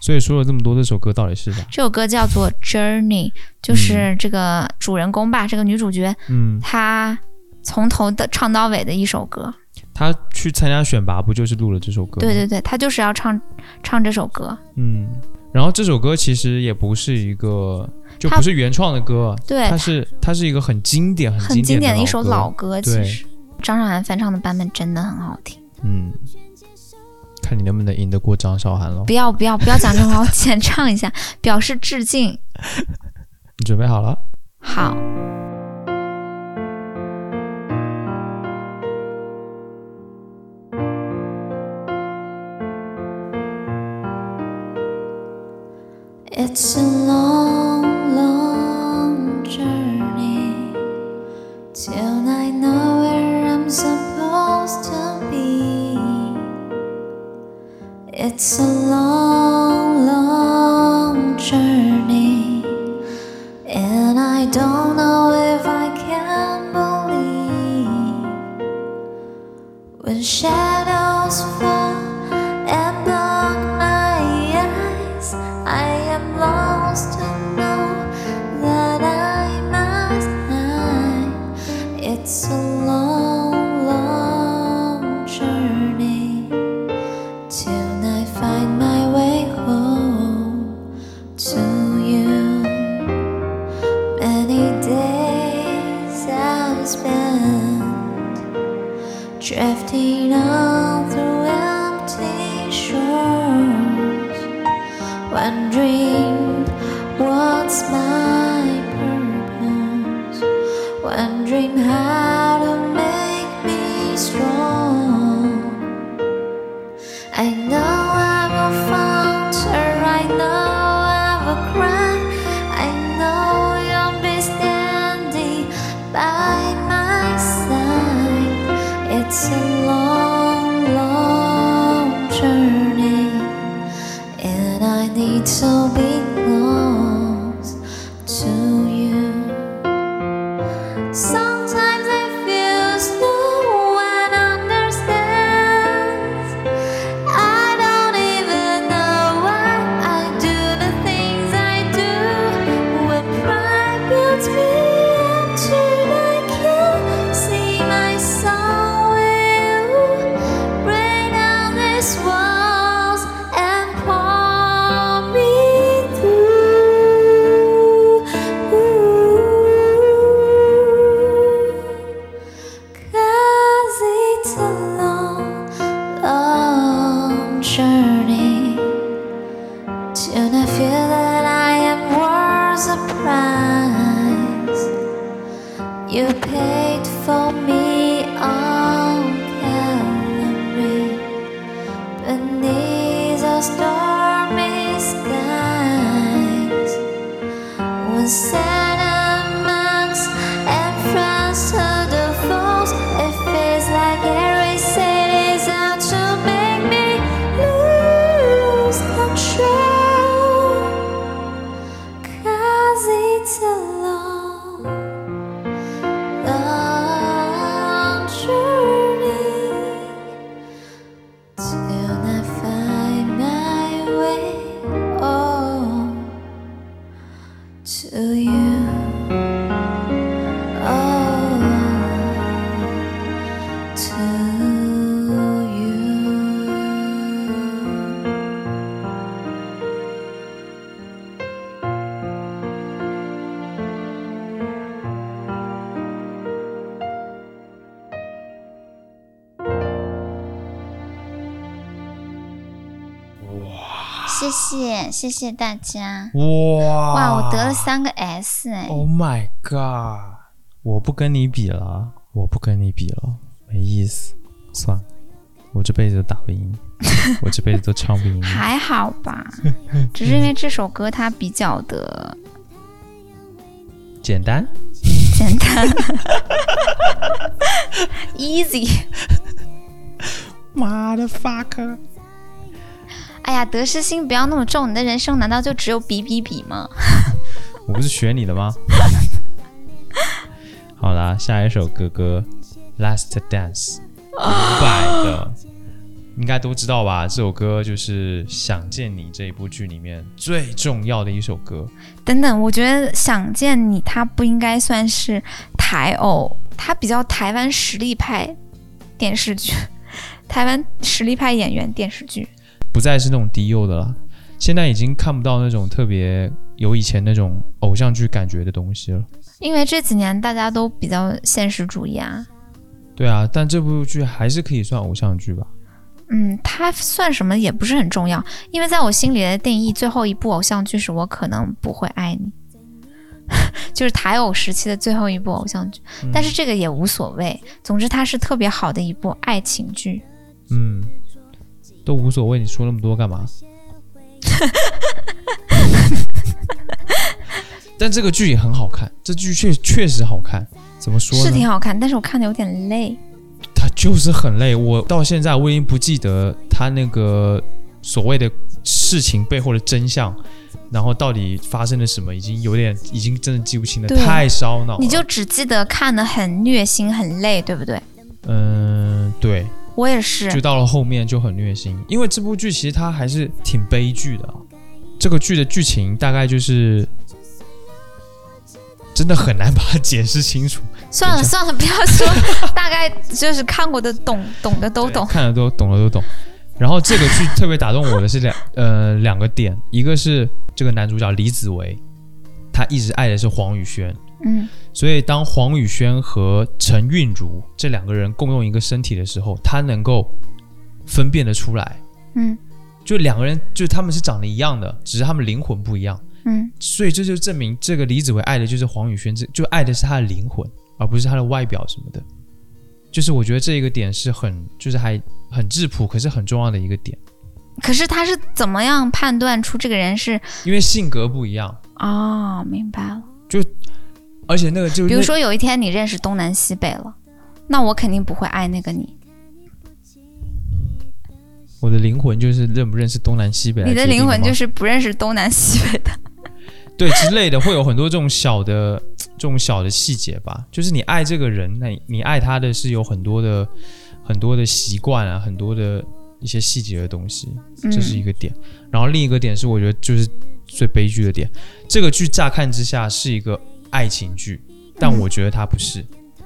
所以说了这么多，这首歌到底是啥？这首歌叫做《Journey》，就是这个主人公吧，这个女主角嗯，她从头的唱到尾的一首歌。她去参加选拔不就是录了这首歌？对对对，她就是要唱唱这首歌。嗯，然后这首歌其实也不是一个，就不是原创的歌，对它是它是一个很经典、很经典经典的一首老歌。其实张韶涵翻唱的版本真的很好听。嗯，看你能不能赢得过张韶涵了不。要不要不要讲这种话，我浅唱一下，表示致敬。你准备好了？好，It's a long, long journey till I know where I'm supposed to It's a long, long journey, was done. 谢谢谢大家。哇哇，我得了三个 S 哎，！Oh my god！我不跟你比了，我不跟你比了，没意思，算了，我这辈子都打不赢你，我这辈子都唱不赢你。还好吧，只是因为这首歌它比较的 简单，简单，easy。motherfucker！哎呀，得失心不要那么重，你的人生难道就只有比比比吗？我不是学你的吗？好啦，下一首歌歌《Last Dance》，伍佰的，应该都知道吧？这首歌就是《想见你》这一部剧里面最重要的一首歌。等等，我觉得《想见你》它不应该算是台偶，它比较台湾实力派电视剧，台湾实力派演员电视剧。不再是那种低幼的了，现在已经看不到那种特别有以前那种偶像剧感觉的东西了。因为这几年大家都比较现实主义啊，对啊，但这部剧还是可以算偶像剧吧？嗯，它算什么也不是很重要，因为在我心里的定义，最后一部偶像剧是我可能不会爱你，就是台偶时期的最后一部偶像剧，但是这个也无所谓，总之它是特别好的一部爱情剧。嗯，都无所谓，你说那么多干嘛？但这个剧也很好看，这剧确确实好看。怎么说呢？是挺好看，但是我看的有点累。它就是很累。我到现在我已经不记得他那个所谓的事情背后的真相，然后到底发生了什么，已经有点，已经真的记不清了，太烧脑了。你就只记得看的很虐心、很累，对不对？嗯，对，我也是就，到了后面就很虐心，因为这部剧其实它还是挺悲剧的啊。这个剧的剧情大概就是。真的很难把它解释清楚，算了算了，不要说，大概就是看过的懂懂的都懂。看的都懂的都懂。然后这个剧特别打动我的是两 呃两个点，一个是这个男主角李子维，他一直爱的是黄宇轩，嗯。所以当黄宇轩和陈韵如这两个人共用一个身体的时候，他能够分辨得出来，嗯。就两个人就他们是长得一样的，只是他们灵魂不一样，嗯，所以这就证明这个李子维爱的就是黄宇轩，这就爱的是他的灵魂，而不是他的外表什么的。就是我觉得这一个点是很，就是还很质朴，可是很重要的一个点，可是他是怎么样判断出这个人是？因为性格不一样，哦，明白了。而且那个就是比如说有一天你认识东南西北了，那我肯定不会爱那个你。我的灵魂就是认不认识东南西北来你的灵魂就是不认识东南西北的。对之类的，会有很多这种小的这种小的细节吧。就是你爱这个人，那你你爱他的是有很多的很多的习惯啊，很多的一些细节的东西，这是一个点。然后另一个点是，我觉得就是最悲剧的点。这个剧乍看之下是一个爱情剧，但我觉得它不是。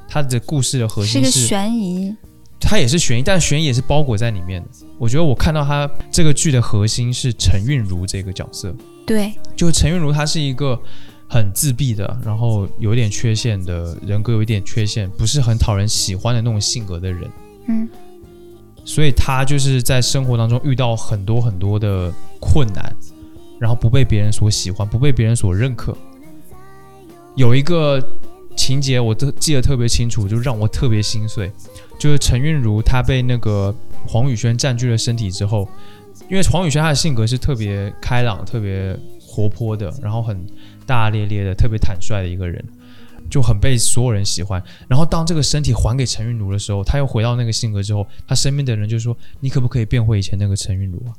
它的故事的核是个心是悬疑，它也是悬疑，但悬疑也是包裹在里面的。我觉得我看到它这个剧的核心是陈韵如这个角色，对，就陈韵如她是一个很自闭的，然后有点缺陷的人格，有一点缺陷，不是很讨人喜欢的那种性格的人。嗯，所以她就是在生活当中遇到很多很多的困难，然后不被别人所喜欢，不被别人所认可。有一个情节我都记得特别清楚，就让我特别心碎，就是陈韵如她被那个黄宇轩占据了身体之后，因为黄宇轩他的性格是特别开朗、特别活泼的，然后很大大咧咧的、特别坦率的一个人，就很被所有人喜欢。然后当这个身体还给陈韵如的时候，他又回到那个性格之后，他身边的人就说：“你可不可以变回以前那个陈韵如啊？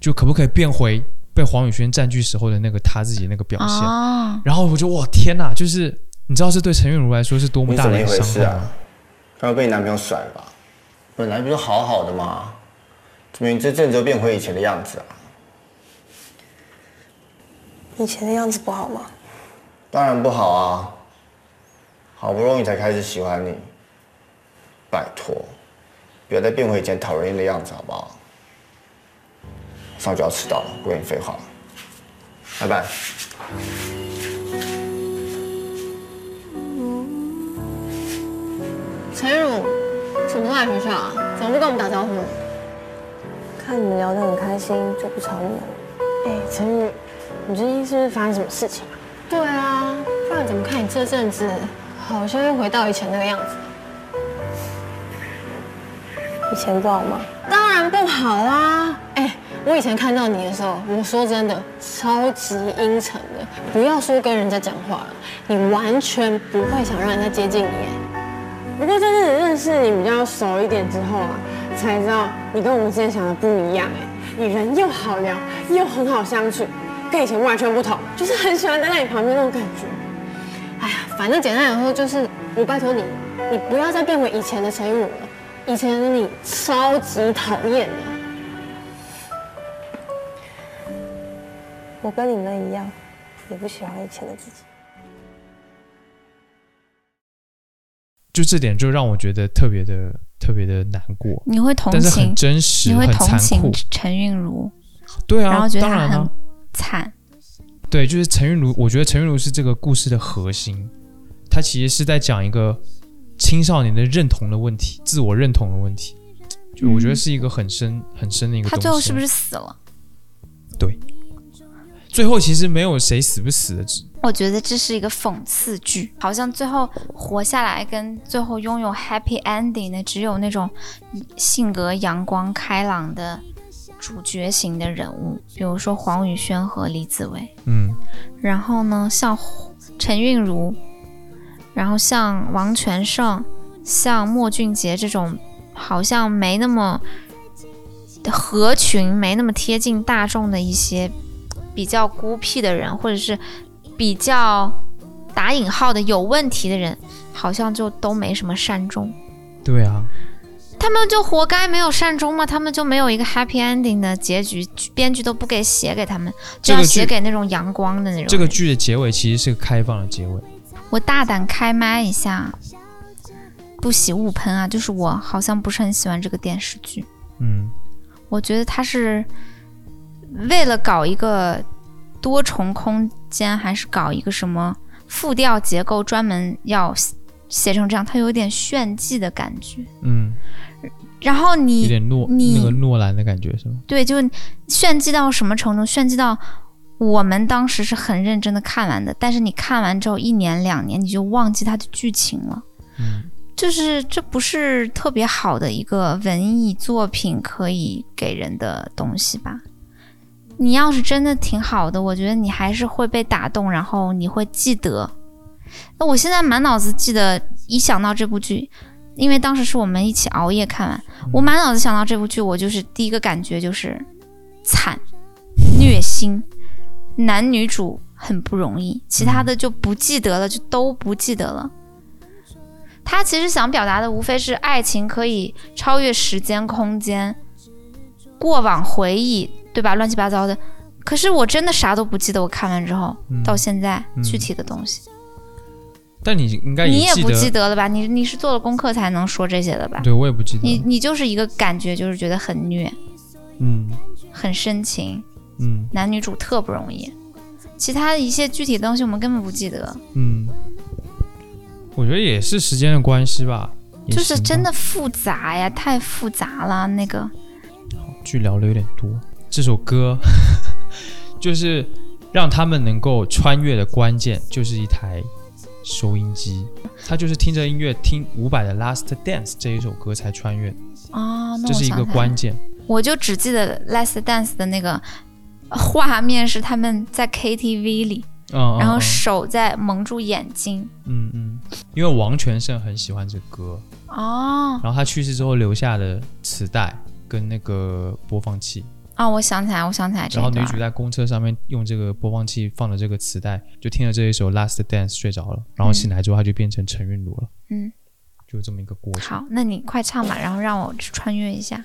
就可不可以变回被黄宇轩占据时候的那个他自己那个表现？”哦，然后我就哇天哪，就是你知道这对陈韵如来说是多么大的一个伤害吗？事啊？该不会被你男朋友甩了吧？本来不是好好的吗？怎么你这阵子又变回以前的样子啊？以前的样子不好吗？当然不好啊！好不容易才开始喜欢你，拜托，不要再变回以前讨人厌的样子好不好？上学要迟到了，不跟你废话了，拜拜。陈如，什么时候来学校啊？怎么不跟我们打招呼？看你们聊得很开心，就不吵你了。哎，陈如，你最近是不是发生什么事情啊？对啊，不然怎么看你这阵子好像又回到以前那个样子？以前不好吗？当然不好啊！哎，我以前看到你的时候，我说真的超级阴沉的，不要说跟人家讲话了，你完全不会想让人家接近你。不过这阵子认识你比较熟一点之后啊，才知道你跟我们之前想的不一样哎，你人又好聊，又很好相处，跟以前完全不同，就是很喜欢待在你旁边那种感觉。哎呀，反正简单来说就是，我拜托你，你不要再变回以前的陈玉了，以前的你超级讨厌的。我跟你们一样，也不喜欢以前的自己。就这点就让我觉得特别的特别的难过，你会同但是情很，真实，你会同情。陈韵如，对啊，然后觉得她很当然啊，惨。对，就是陈韵如，我觉得陈韵如是这个故事的核心，她其实是在讲一个青少年的认同的问题，自我认同的问题。就我觉得是一个很深很深的一个她东西。最后是不是死了？对？最后其实没有谁死不死的，我觉得这是一个讽刺剧，好像最后活下来跟最后拥有 happy ending 的只有那种性格阳光开朗的主角型的人物，比如说黄宇轩和李子维。嗯，然后呢，像陈韵如，然后像王全胜、像莫俊杰这种，好像没那么合群、没那么贴近大众的一些比较孤僻的人，或者是比较打引号的有问题的人，好像就都没什么善终。对啊，他们就活该没有善终吗？他们就没有一个 happy ending 的结局，编剧都不给写给他们，就要写给那种阳光的那种人。这个剧的结尾其实是个开放的结尾。我大胆开麦一下，不喜勿喷啊！就是我好像不是很喜欢这个电视剧，嗯，我觉得它是为了搞一个多重空间，还是搞一个什么复调结构，专门要写成这样，它有点炫技的感觉。嗯，然后你有点诺你那个诺兰的感觉是吗？对，就炫技到什么程度？炫技到我们当时是很认真的看完的，但是你看完之后一年两年你就忘记它的剧情了。嗯，就是这不是特别好的一个文艺作品可以给人的东西吧？你要是真的挺好的，我觉得你还是会被打动，然后你会记得。那我现在满脑子记得，一想到这部剧，因为当时是我们一起熬夜看完，我满脑子想到这部剧，我就是第一个感觉就是惨、虐心，男女主很不容易，其他的就不记得了，就都不记得了。他其实想表达的无非是爱情可以超越时间、空间、过往回忆，对吧？乱七八糟的。可是我真的啥都不记得，我看完之后、嗯到现在嗯具体的东西，但你应该你也不记得，了吧？你你是做了功课才能说这些的吧？对我也不记得。你你就是一个感觉，就是觉得很虐、嗯很深情，嗯男女主特不容易。其他的一些具体的东西我们根本不记得，嗯，我觉得也是时间的关系吧。也就是真的复杂呀，太复杂了。那个剧聊的有点多。这首歌 就是让他们能够穿越的关键，就是一台收音机。他就是听着音乐，听伍佰的《Last Dance》这一首歌才穿越，哦，那这是一个关键。我就只记得《Last Dance》的那个画面是他们在 KTV 里，嗯，然后嗯。手在蒙住眼睛。嗯嗯，因为王全胜很喜欢这歌，哦。然后他去世之后留下的磁带跟那个播放器，哦，我想起来，我想起来这然后女主在公车上面用这个播放器放的这个磁带，就听了这一首《Last Dance》睡着了，然后醒来之后她就变成陈韵如了，嗯，就这么一个过程。好，那你快唱吧，然后让我穿越一下。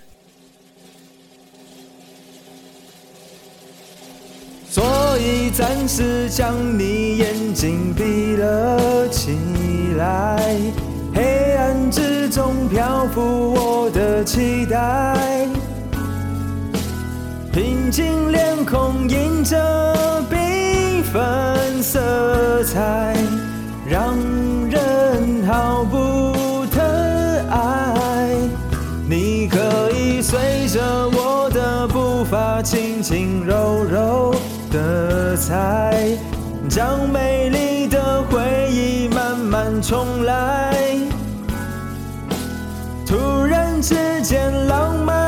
所以暂时将你眼睛闭了起来，黑暗之中漂浮我的期待，平静脸孔映着缤纷色彩，让人毫不疼爱。你可以随着我的步伐，轻轻柔柔的踩，将美丽的回忆慢慢重来。突然之间，浪漫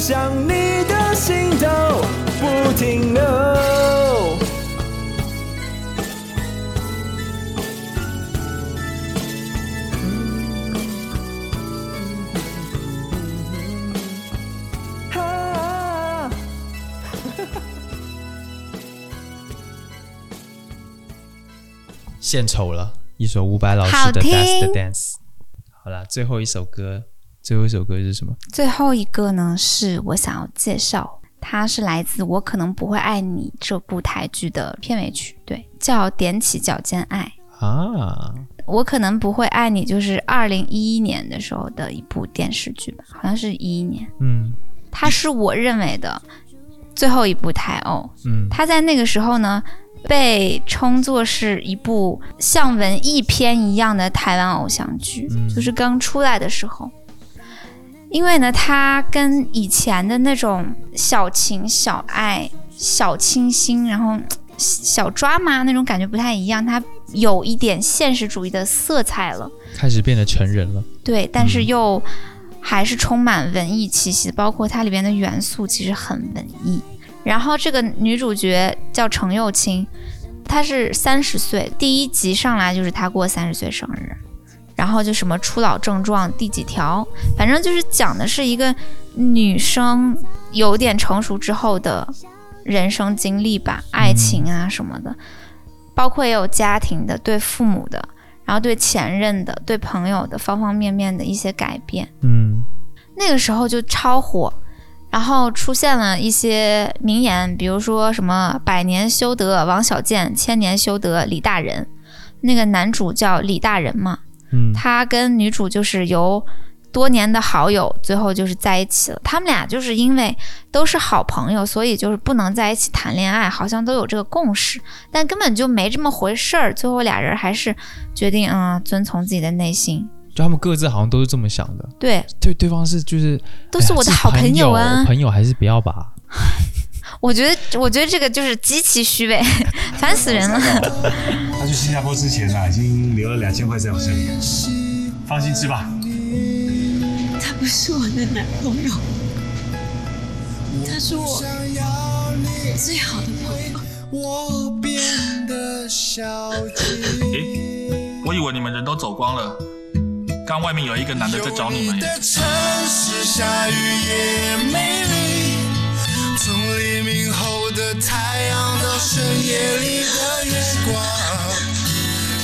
向你的心头，不停留。啊献丑了，一首伍佰老师的《Dance Dance》。好了，最后一首歌，最后一首歌是什么？最后一个呢，是我想要介绍，它是来自《我可能不会爱你》这部台剧的片尾曲，对，叫《踮起脚尖爱》。啊，我可能不会爱你，就是二零一一年的时候的一部电视剧吧，好像是一一年。嗯它是我认为的最后一部台偶。嗯它在那个时候呢，被称作是一部像文艺片一样的台湾偶像剧，嗯就是刚出来的时候。因为呢，它跟以前的那种小情小爱、小清新，然后小抓马那种感觉不太一样，它有一点现实主义的色彩了。开始变得成人了。对，但是嗯又还是充满文艺气息，包括它里边的元素其实很文艺。然后这个女主角叫程又青，她是三十岁，第一集上来就是她过三十岁生日，然后就什么初老症状第几条，反正就是讲的是一个女生有点成熟之后的人生经历吧，爱情啊什么的，包括也有家庭的，对父母的，然后对前任的，对朋友的方方面面的一些改变。嗯那个时候就超火，然后出现了一些名言，比如说什么“百年修得王小贱，千年修得李大人”。那个男主叫李大人嘛，嗯他跟女主就是由多年的好友，最后就是在一起了。他们俩就是因为都是好朋友，所以就是不能在一起谈恋爱，好像都有这个共识，但根本就没这么回事儿。最后俩人还是决定，嗯，遵从自己的内心。就他们各自好像都是这么想的，对，对对方是就是都是我的好朋友啊朋朋友还是不要吧。我觉得，我觉得这个就是极其虚伪，烦死人了。他去新加坡之前啊，已经留了两千块在我这里，放心吃吧。他不是我的男朋友，他是我最好的朋友。我变得消极。诶，我以为你们人都走光了，刚外面有一个男的在找你们明后的太阳到深夜里的月光。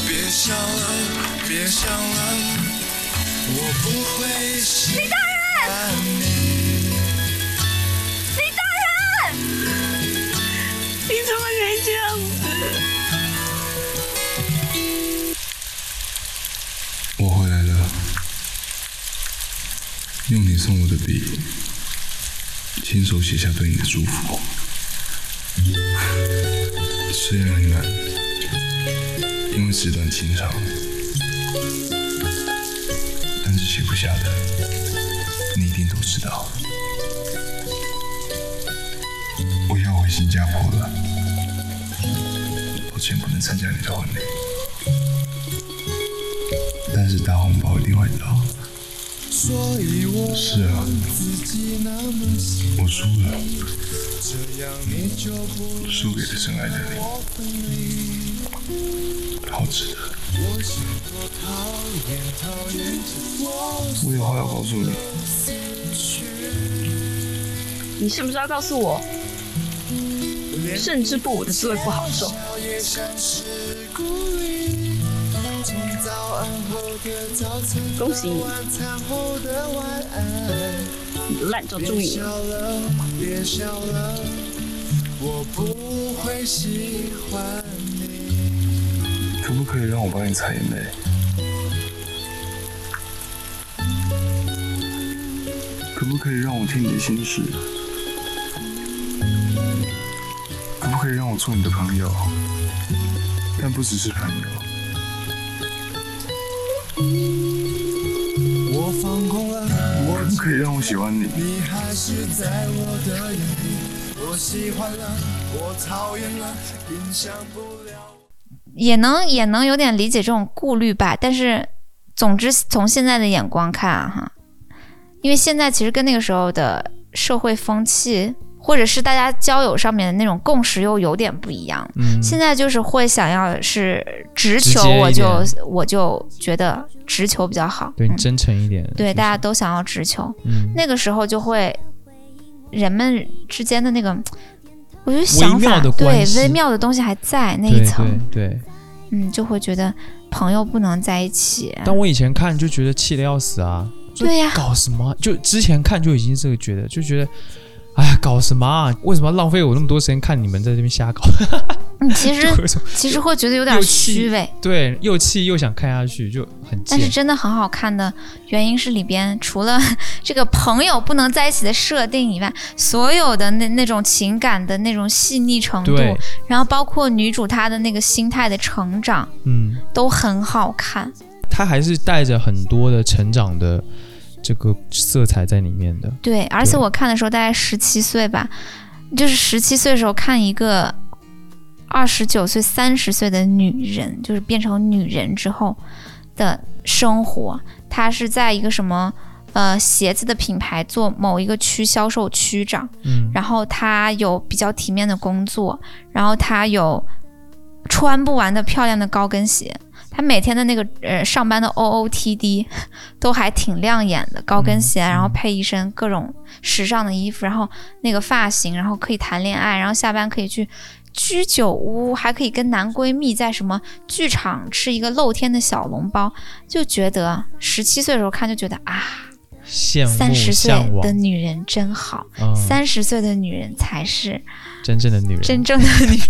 别想了，别想了，我不会喜欢你。李大人，你怎么可以这样子？我回来了，用你送我的笔，亲手写下对你的祝福。虽然很难，因为纸短情长，但是写不下的，你一定都知道。我要回新加坡了，抱歉不能参加你的婚礼。但是大红包一定会到。是啊，我输了，输给了深爱的你，好值得。我有话要告诉你，你是不是要告诉我，胜之不武的滋味不好受？恭喜你到晚餐后的晚安。你烂招注意了。笑了，别笑了，我不会喜欢你。可不可以让我帮你擦眼泪？可不可以让我听你的心事？可不可以让我做你的朋友？但不只是朋友。可以让我喜欢你？你还是在我的眼里。我喜欢了，我讨厌了，影响不了。也能也能有点理解这种顾虑吧，但是总之从现在的眼光看啊哈，因为现在其实跟那个时候的社会风气或者是大家交友上面的那种共识又有点不一样。嗯现在就是会想要是直直球，我就我就觉得直球比较好。对真诚一点。对，大家都想要直球。嗯那个时候就会人们之间的那个，我觉得想法对微妙的东西还在那一层。对对。嗯，就会觉得朋友不能在一起。但我以前看就觉得气得要死啊！对呀搞什么？就之前看就已经这个觉得，就觉得，哎呀，搞什么啊？为什么要浪费我那么多时间看你们在这边瞎搞？嗯，其实 其实会觉得有点虚伪，对，又气又想看下去，就很但是。真的很好看的原因是里边除了 这个朋友不能在一起的设定以外，所有的那那种情感的那种细腻程度，然后包括女主她的那个心态的成长，嗯，都很好看。她还是带着很多的成长的这个色彩在里面的。对，而且我看的时候大概十七岁吧，就是十七岁的时候看一个二十九岁、三十岁的女人，就是变成女人之后的生活。她是在一个什么呃鞋子的品牌做某一个区销售区长，嗯然后她有比较体面的工作，然后她有穿不完的漂亮的高跟鞋。他每天的那个呃上班的 OOTD 都还挺亮眼的，高跟鞋，然后配一身各种时尚的衣服，然后那个发型，然后可以谈恋爱，然后下班可以去居酒屋，还可以跟男闺蜜在什么剧场吃一个露天的小笼包，就觉得十七岁的时候看就觉得啊，羡慕三十岁的女人真好，嗯。三十岁的女人才是真正的女人，真正的女人，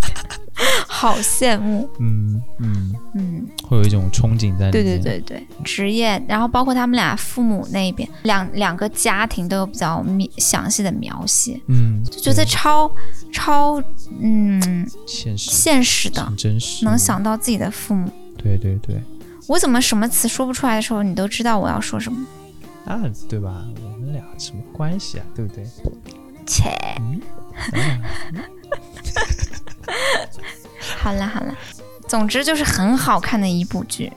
好羡慕。嗯嗯嗯，会有一种憧憬在里对面。对对对，职业，然后包括他们俩父母那边，两两个家庭都有比较密详细的描写，嗯，就觉得超超嗯现实现实的，很真实，能想到自己的父母。对对对我怎么什么词说不出来的时候，你都知道我要说什么？啊，对吧？我们俩什么关系啊？对不对？切，嗯 好啦好啦，总之就是很好看的一部剧。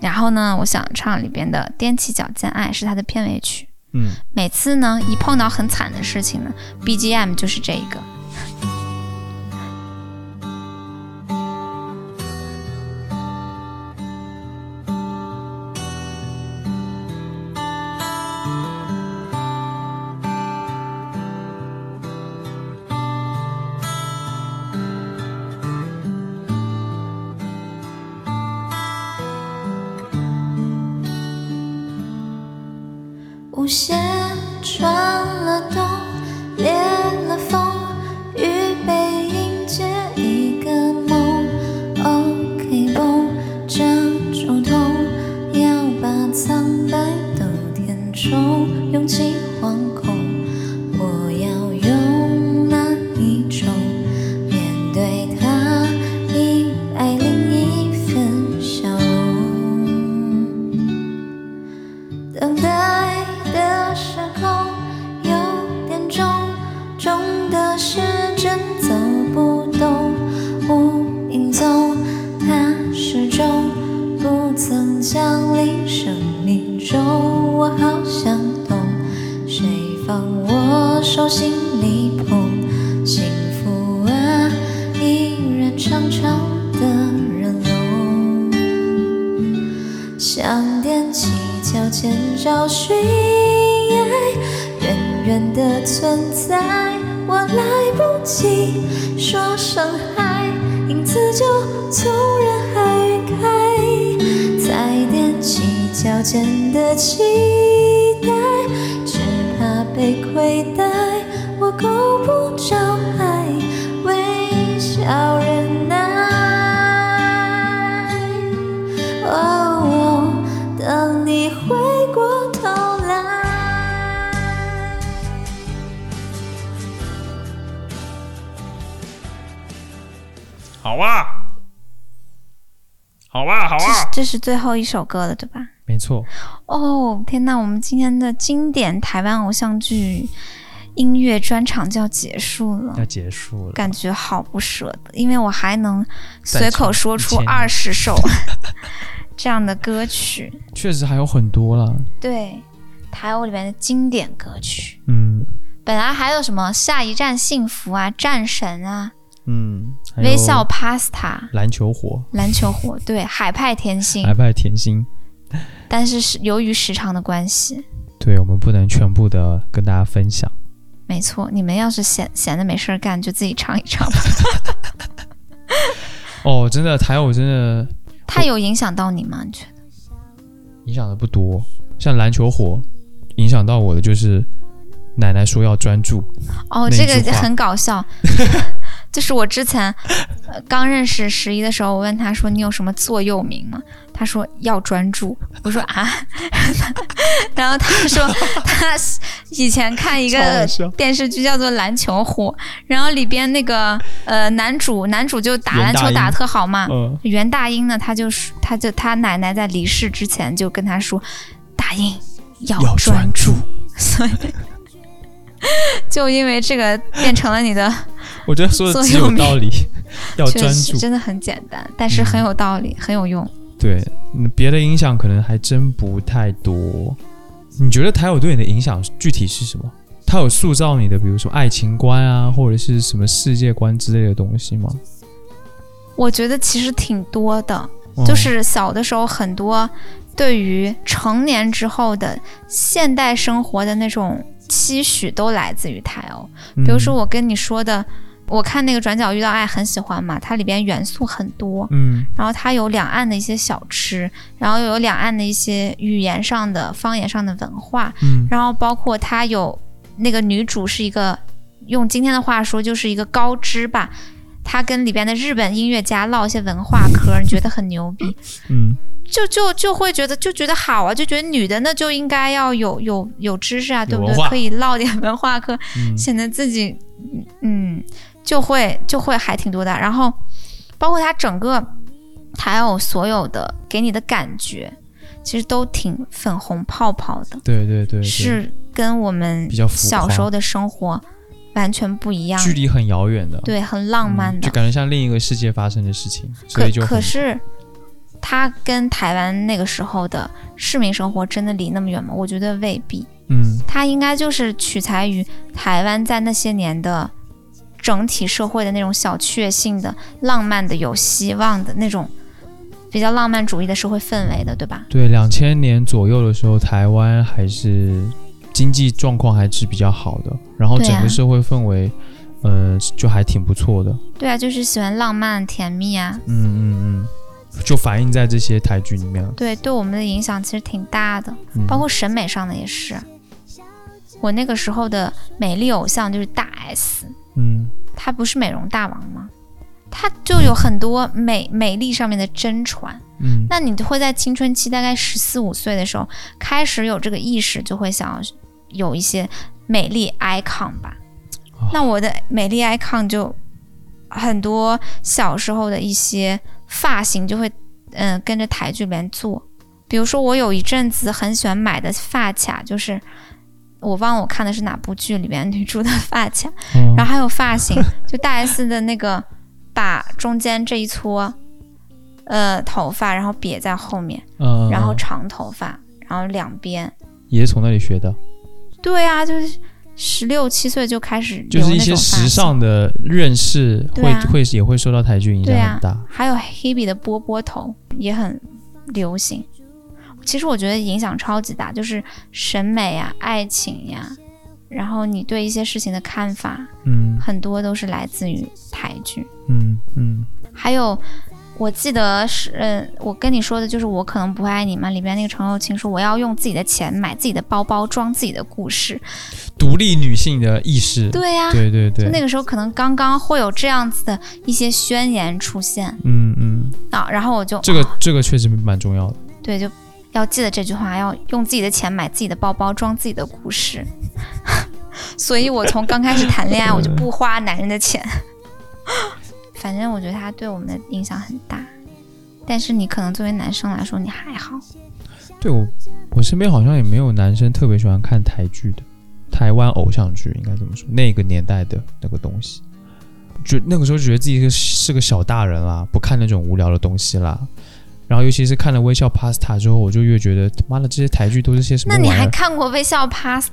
然后呢，我想唱里边的《踮起脚尖爱》是它的片尾曲。嗯，每次呢，一碰到很惨的事情呢，BGM 就是这个。最后一首歌了，对吧？没错。哦，天呐，我们今天的经典台湾偶像剧音乐专场就要结束了，要结束了，感觉好不舍得，因为我还能随口说出二十首 这样的歌曲，确实还有很多了。对，台偶里面的经典歌曲。嗯本来还有什么下一站幸福啊、战神啊、嗯，微笑 Pasta、篮球火，篮球火，对，海派甜心海，派甜心。但是是由于时长的关系，对我们不能全部的跟大家分享。没错，你们要是闲闲的没事儿干，就自己唱一唱吧。哦，真的台偶真的 它有影响到你吗？你觉得？影响的不多，像篮球火影响到我的就是奶奶说要专注。哦，这个很搞笑。就是我之前、呃刚认识十一的时候，我问他说：“你有什么座右铭吗？”他说：“要专注。”我说：“啊。”然后他说 他以前看一个电视剧叫做《篮球火》，然后里边那个呃男主男主就打篮球打英特好嘛。嗯袁大英呢，他就是他就他奶奶在离世之前就跟他说：“大英要专注。所以就因为这个变成了你的我觉得说的座右铭极有道理，要专注。真的很简单，但是很有道理，很有用。对，嗯别的影响可能还真不太多。你觉得台偶对你的影响具体是什么？它有塑造你的，比如说爱情观啊，或者是什么世界观之类的东西吗？我觉得其实挺多的，哦就是小的时候很多对于成年之后的现代生活的那种期许都来自于台欧。比如说我跟你说的，我看那个《转角遇到爱》很喜欢嘛，它里边元素很多，嗯。然后它有两岸的一些小吃，然后有两岸的一些语言上的、方言上的文化，嗯。然后包括它有那个女主是一个，用今天的话说就是一个高知吧，她跟里边的日本音乐家唠一些文化嗑，你觉得很牛逼，嗯。就就就会觉得就觉得好啊，就觉得女的那就应该要有有有知识啊，对不对？可以唠点文化课，嗯。显得自己嗯就会就会还挺多的。然后包括它整个还有所有的给你的感觉，其实都挺粉红泡泡的，对对对对，是跟我们小时候的生活完全不一样，距离很遥远的，对，很浪漫的就。感觉像另一个世界发生的事情，所可以就很可是，它跟台湾那个时候的市民生活真的离那么远吗？我觉得未必。嗯它应该就是取材于台湾在那些年的整体社会的那种小确幸的、浪漫的、有希望的那种比较浪漫主义的社会氛围的，对吧？对两千年左右的时候，台湾还是经济状况还是比较好的，然后整个社会氛围，呃，就还挺不错的。对啊，就是喜欢浪漫、甜蜜啊。嗯嗯嗯，就反映在这些台剧里面了。对，对我们的影响其实挺大的，嗯包括审美上的也是。我那个时候的美丽偶像就是大 S，嗯他不是美容大王吗？他就有很多美美丽上面的真传。嗯那你会在青春期大概十四五岁的时候开始有这个意识，就会想要有一些美丽 icon 吧。那我的美丽 icon 就很多小时候的一些发型就会嗯、跟着台剧里面做，比如说我有一阵子很喜欢买的发卡，就是我忘了我看的是哪部剧里面女主的发卡，嗯然后还有发型，就大 S 的那个把中间这一撮呃头发，然后别在后面，嗯，然后长头发，然后两边，也是从那里学的，对啊，就是十六七岁就开始就是一些时尚的认识会、啊会也会受到台剧影响很大。，还有 Hebe 的波波头也很流行。其实我觉得影响超级大，就是审美呀、爱情呀，然后你对一些事情的看法，嗯很多都是来自于台剧。嗯嗯还有，我记得是，呃，我跟你说的就是《我可能不会爱你》嘛，里边那个程又青说我要用自己的钱买自己的包包，装自己的故事。独立女性的意识。对呀、对对对，就那个时候可能刚刚会有这样子的一些宣言出现嗯嗯，啊，然后我就这个这个确实蛮重要的。对，就要记得这句话，要用自己的钱买自己的包包，装自己的故事。所以我从刚开始谈恋爱，我就不花男人的钱。反正我觉得他对我们的影响很大，但是你可能作为男生来说，你还好。对我我身边好像也没有男生特别喜欢看台剧的，台湾偶像剧应该怎么说，那个年代的那个东西，就那个时候觉得自己是个小大人啦，不看那种无聊的东西啦。然后尤其是看了《微笑 Pasta》之后，我就越觉得他妈的这些台剧都是些什么那你还。看过《微笑 Pasta》？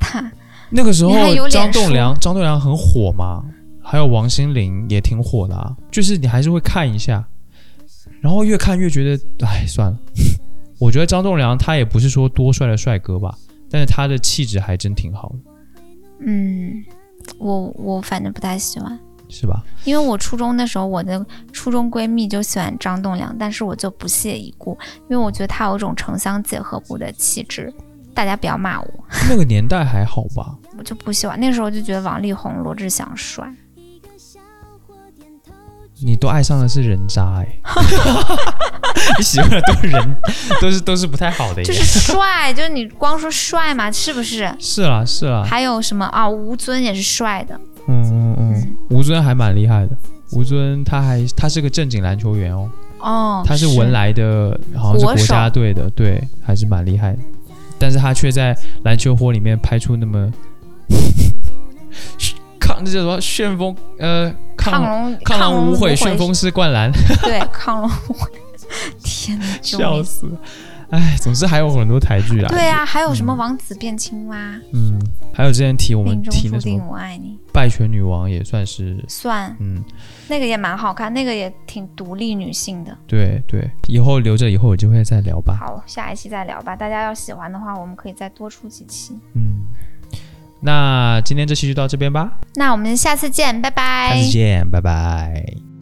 那个时候张栋梁张栋梁很火嘛，还有王心凌也挺火的啊，就是你还是会看一下，然后越看越觉得，哎，算了。我觉得张栋梁他也不是说多帅的帅哥吧，但是他的气质还真挺好的，嗯，我我反正不太喜欢，是吧？因为我初中的时候，我的初中闺蜜就喜欢张栋梁，但是我就不屑一顾，因为我觉得他有一种城乡结合部的气质。大家不要骂我，那个年代还好吧？我就不喜欢。那时候就觉得王力宏、罗志祥帅，你都爱上的是人渣哎、你喜欢的都是人，都是都是不太好的。就是帅，就是你光说帅嘛，是不是？是啦是啦，还有什么啊？吴尊也是帅的，嗯嗯嗯，吴尊还蛮厉害的。吴尊他还他是个正经篮球员哦，哦，他是文莱的，好像是国家队的，对，还是蛮厉害的。但是他却在篮球火里面拍出那么抗这叫什么旋风呃抗龙亢狼无悔，亢龙无悔旋风式灌篮，对，抗龙无悔。天哪，笑死！哎，总之还有很多台剧啊。对啊，还有什么王子变青蛙？嗯，还有之前提我们命中提那什注定我爱你，拜权女王也算是，算，嗯，那个也蛮好看，那个也挺独立女性的。对对，以后留着以后有机会再聊吧。好，下一期再聊吧。大家要喜欢的话，我们可以再多出几期。嗯，那今天这期就到这边吧，那我们下次见，拜拜。下次见，拜拜。